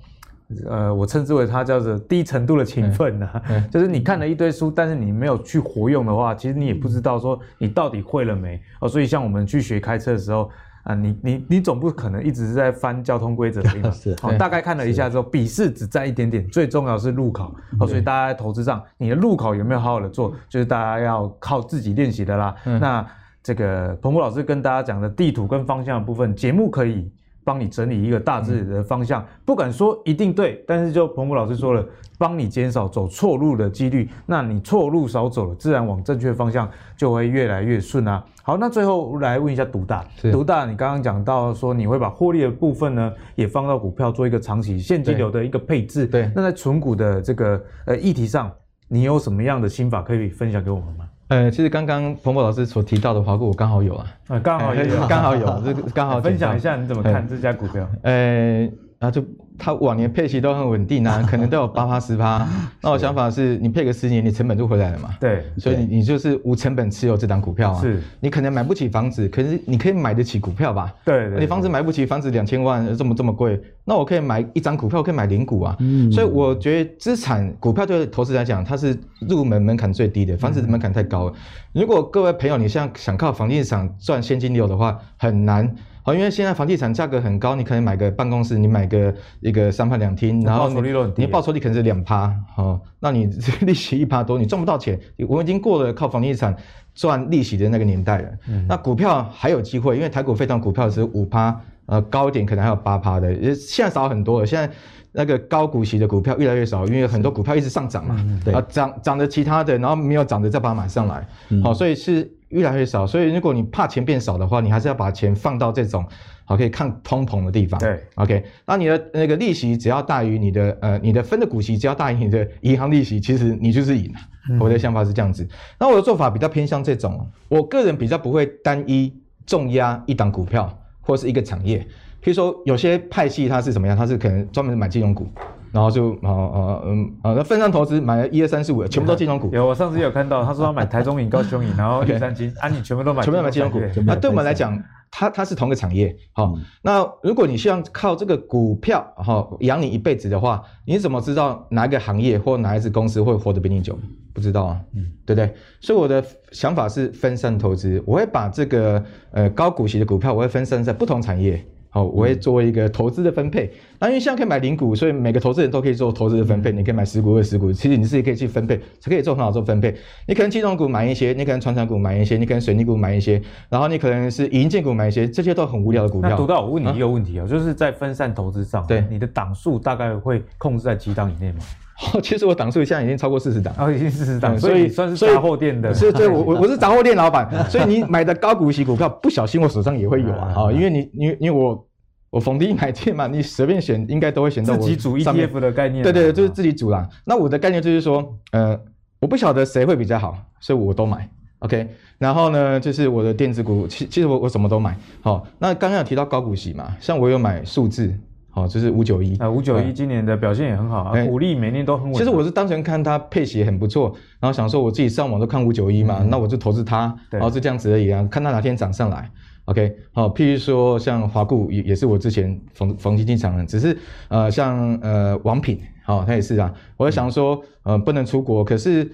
呃，我称之为它叫做低程度的勤奋呐、啊，就是你看了一堆书，但是你没有去活用的话，其实你也不知道说你到底会了没哦。所以像我们去学开车的时候啊，你你你总不可能一直是在翻交通规则的，[LAUGHS] 是哦。大概看了一下之后，笔试只占一点点，最重要是路考哦。所以大家在投资上，你的路考有没有好好的做，就是大家要靠自己练习的啦。那这个彭博老师跟大家讲的地图跟方向的部分，节目可以。帮你整理一个大致的方向，不敢说一定对，但是就彭博老师说了，帮你减少走错路的几率，那你错路少走了，自然往正确方向就会越来越顺啊。好，那最后来问一下独大，独大，你刚刚讲到说你会把获利的部分呢，也放到股票做一个长期现金流的一个配置，对，那在存股的这个呃议题上，你有什么样的心法可以分享给我们吗？呃，其实刚刚彭博老师所提到的华固，我刚好有啊，啊，刚好有，刚好有，这个刚好 [LAUGHS] 分享一下你怎么看这家股票？呃，啊就。它往年配息都很稳定啊，[LAUGHS] 可能都有八趴十趴。[LAUGHS] 那我想法是，你配个十年，你成本就回来了嘛。对，所以你你就是无成本持有这档股票啊。是，你可能买不起房子，可是你可以买得起股票吧？你房子买不起，房子两千万这么这么贵，那我可以买一张股票，我可以买零股啊。嗯。所以我觉得资产股票对投资来讲，它是入门门槛最低的，房子的门槛太高了。如果各位朋友你现在想靠房地产赚现金流的话，很难。哦，因为现在房地产价格很高，你可能买个办公室，你买个一个三房两厅，然后你你报酬率可能是两趴，哦，那你利息一趴多，你赚不到钱。我们已经过了靠房地产赚利息的那个年代了。嗯、那股票还有机会，因为台股非常股票是五趴，呃，高一点可能还有八趴的，现在少很多了。现在那个高股息的股票越来越少，因为很多股票一直上涨嘛，嗯、对啊，涨涨的其他的，然后没有涨的再把它买上来，好、嗯哦，所以是。越来越少，所以如果你怕钱变少的话，你还是要把钱放到这种好可以抗通膨的地方。对，OK，那你的那个利息只要大于你的呃你的分的股息只要大于你的银行利息，其实你就是赢了。嗯、我的想法是这样子。那我的做法比较偏向这种，我个人比较不会单一重压一档股票或是一个产业。譬如说有些派系它是怎么样？它是可能专门买金融股。然后就啊啊嗯啊，那分散投资买了一二三四五，全部都金融股。有，我上次有看到，他说他买台中影、高雄影，然后玉山金，啊，你全部都买，全部都买金融股。那对我们来讲，它它是同个产业。好，那如果你希望靠这个股票哈养你一辈子的话，你怎么知道哪一个行业或哪一支公司会活得比你久？不知道啊，嗯，对不对？所以我的想法是分散投资，我会把这个呃高股息的股票，我会分散在不同产业。好，我会做一个投资的分配。那因为现在可以买零股，所以每个投资人都可以做投资的分配。你可以买十股、二十股，其实你自己可以去分配，才可以做很好做分配。你可能金融股买一些，你可能传产股买一些，你可能水泥股买一些，然后你可能是银建股买一些，这些都很无聊的股票。独到，我问你一个问题啊，就是在分散投资上，对你的档数大概会控制在几档以内吗？哦，其实我档数现在已经超过四十档，哦，已经四十档，所以算是杂货店的。所以，所以我我 [LAUGHS] 我是杂货店老板，所以你买的高股息股票，不小心我手上也会有啊，啊，因为你，因为因为我。我逢低买进嘛，你随便选，应该都会选到我。自己组 ETF 的概念。对对对，就是自己组啦。那我的概念就是说，呃，我不晓得谁会比较好，所以我都买。OK，然后呢，就是我的电子股，其其实我我什么都买。好，那刚刚有提到高股息嘛，像我有买数字，好，就是五九一啊，五九一今年的表现也很好啊，股利每年都很稳。其实我是单纯看它配息很不错，然后想说我自己上网都看五九一嘛，那我就投资它，然后就这样子而已啊，看它哪天涨上来。OK，好，譬如说像华固也也是我之前逢逢低进场的，只是呃像呃王品，好、哦，他也是啊，我在想说呃不能出国，可是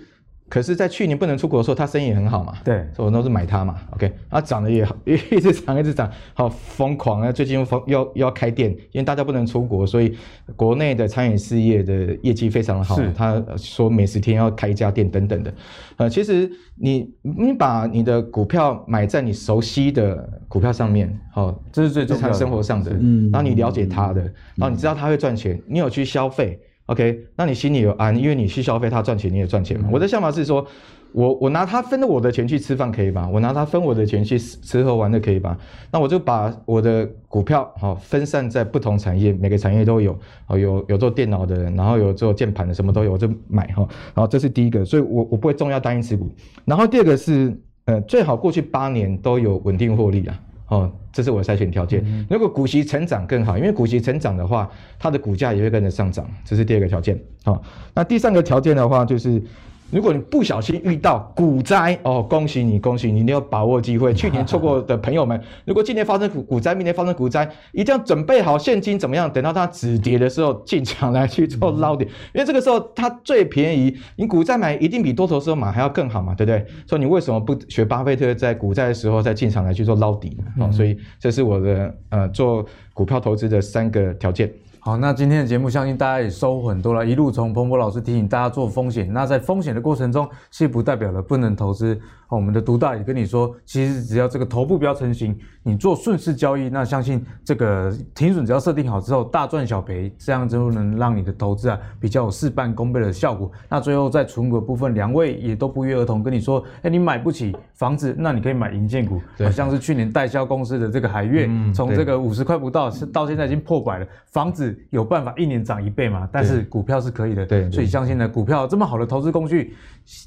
可是，在去年不能出国的时候，它生意也很好嘛。对，所以我都是买它嘛。OK，它涨得也好，[LAUGHS] 一直涨，一直涨，好疯狂啊！最近又要又要开店，因为大家不能出国，所以国内的餐饮事业的业绩非常的好。他说每十天要开一家店等等的。呃，其实你你把你的股票买在你熟悉的股票上面，好，这是最日常生活上的。嗯，然后你了解它的，然后你知道它会赚钱，你有去消费。OK，那你心里有安，因为你去消费，他赚钱你也赚钱嘛。我的想法是说，我我拿他分了我的钱去吃饭可以吧？我拿他分我的钱去吃喝玩乐可以吧？那我就把我的股票好分散在不同产业，每个产业都有，哦有有做电脑的，然后有做键盘的，什么都有，我就买哈。然后这是第一个，所以我我不会重要单一持股。然后第二个是，呃，最好过去八年都有稳定获利啊。哦，这是我的筛选条件。如果股息成长更好，因为股息成长的话，它的股价也会跟着上涨，这是第二个条件。好，那第三个条件的话就是。如果你不小心遇到股灾哦，恭喜你，恭喜你，你要把握机会。[LAUGHS] 去年错过的朋友们，如果今年发生股股灾，明年发生股灾，一定要准备好现金，怎么样？等到它止跌的时候进场来去做捞底，因为这个时候它最便宜。你股灾买一定比多头时候买还要更好嘛，对不对？所以你为什么不学巴菲特在股灾的时候再进场来去做捞底呢？哦，所以这是我的呃做股票投资的三个条件。好，那今天的节目相信大家也收获很多了。一路从彭博老师提醒大家做风险，那在风险的过程中，其实不代表了不能投资。我们的独大也跟你说，其实只要这个头部不要成型，你做顺势交易，那相信这个停损只要设定好之后，大赚小赔，这样就能让你的投资啊比较有事半功倍的效果。那最后在存股的部分，两位也都不约而同跟你说，哎，你买不起房子，那你可以买银建股，好，像是去年代销公司的这个海月，从这个五十块不到，到现在已经破百了。房子有办法一年涨一倍嘛？但是股票是可以的，对，所以相信呢，股票这么好的投资工具。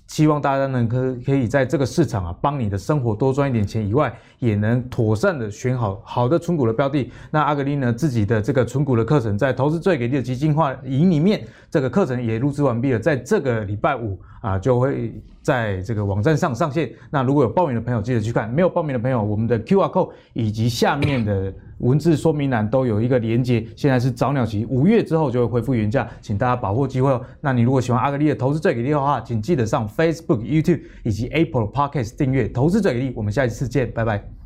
希望大家能可可以在这个市场啊，帮你的生活多赚一点钱以外，也能妥善的选好好的存股的标的。那阿格力呢，自己的这个存股的课程，在投资最给力的基金化营里面，这个课程也录制完毕了，在这个礼拜五啊，就会在这个网站上上线。那如果有报名的朋友，记得去看；没有报名的朋友，我们的 QR code 以及下面的。文字说明栏都有一个连接，现在是早鸟期，五月之后就会恢复原价，请大家把握机会哦。那你如果喜欢阿格丽的投资最给力的话，请记得上 Facebook、YouTube 以及 Apple Podcast 订阅投资最给力。我们下一次见，拜拜。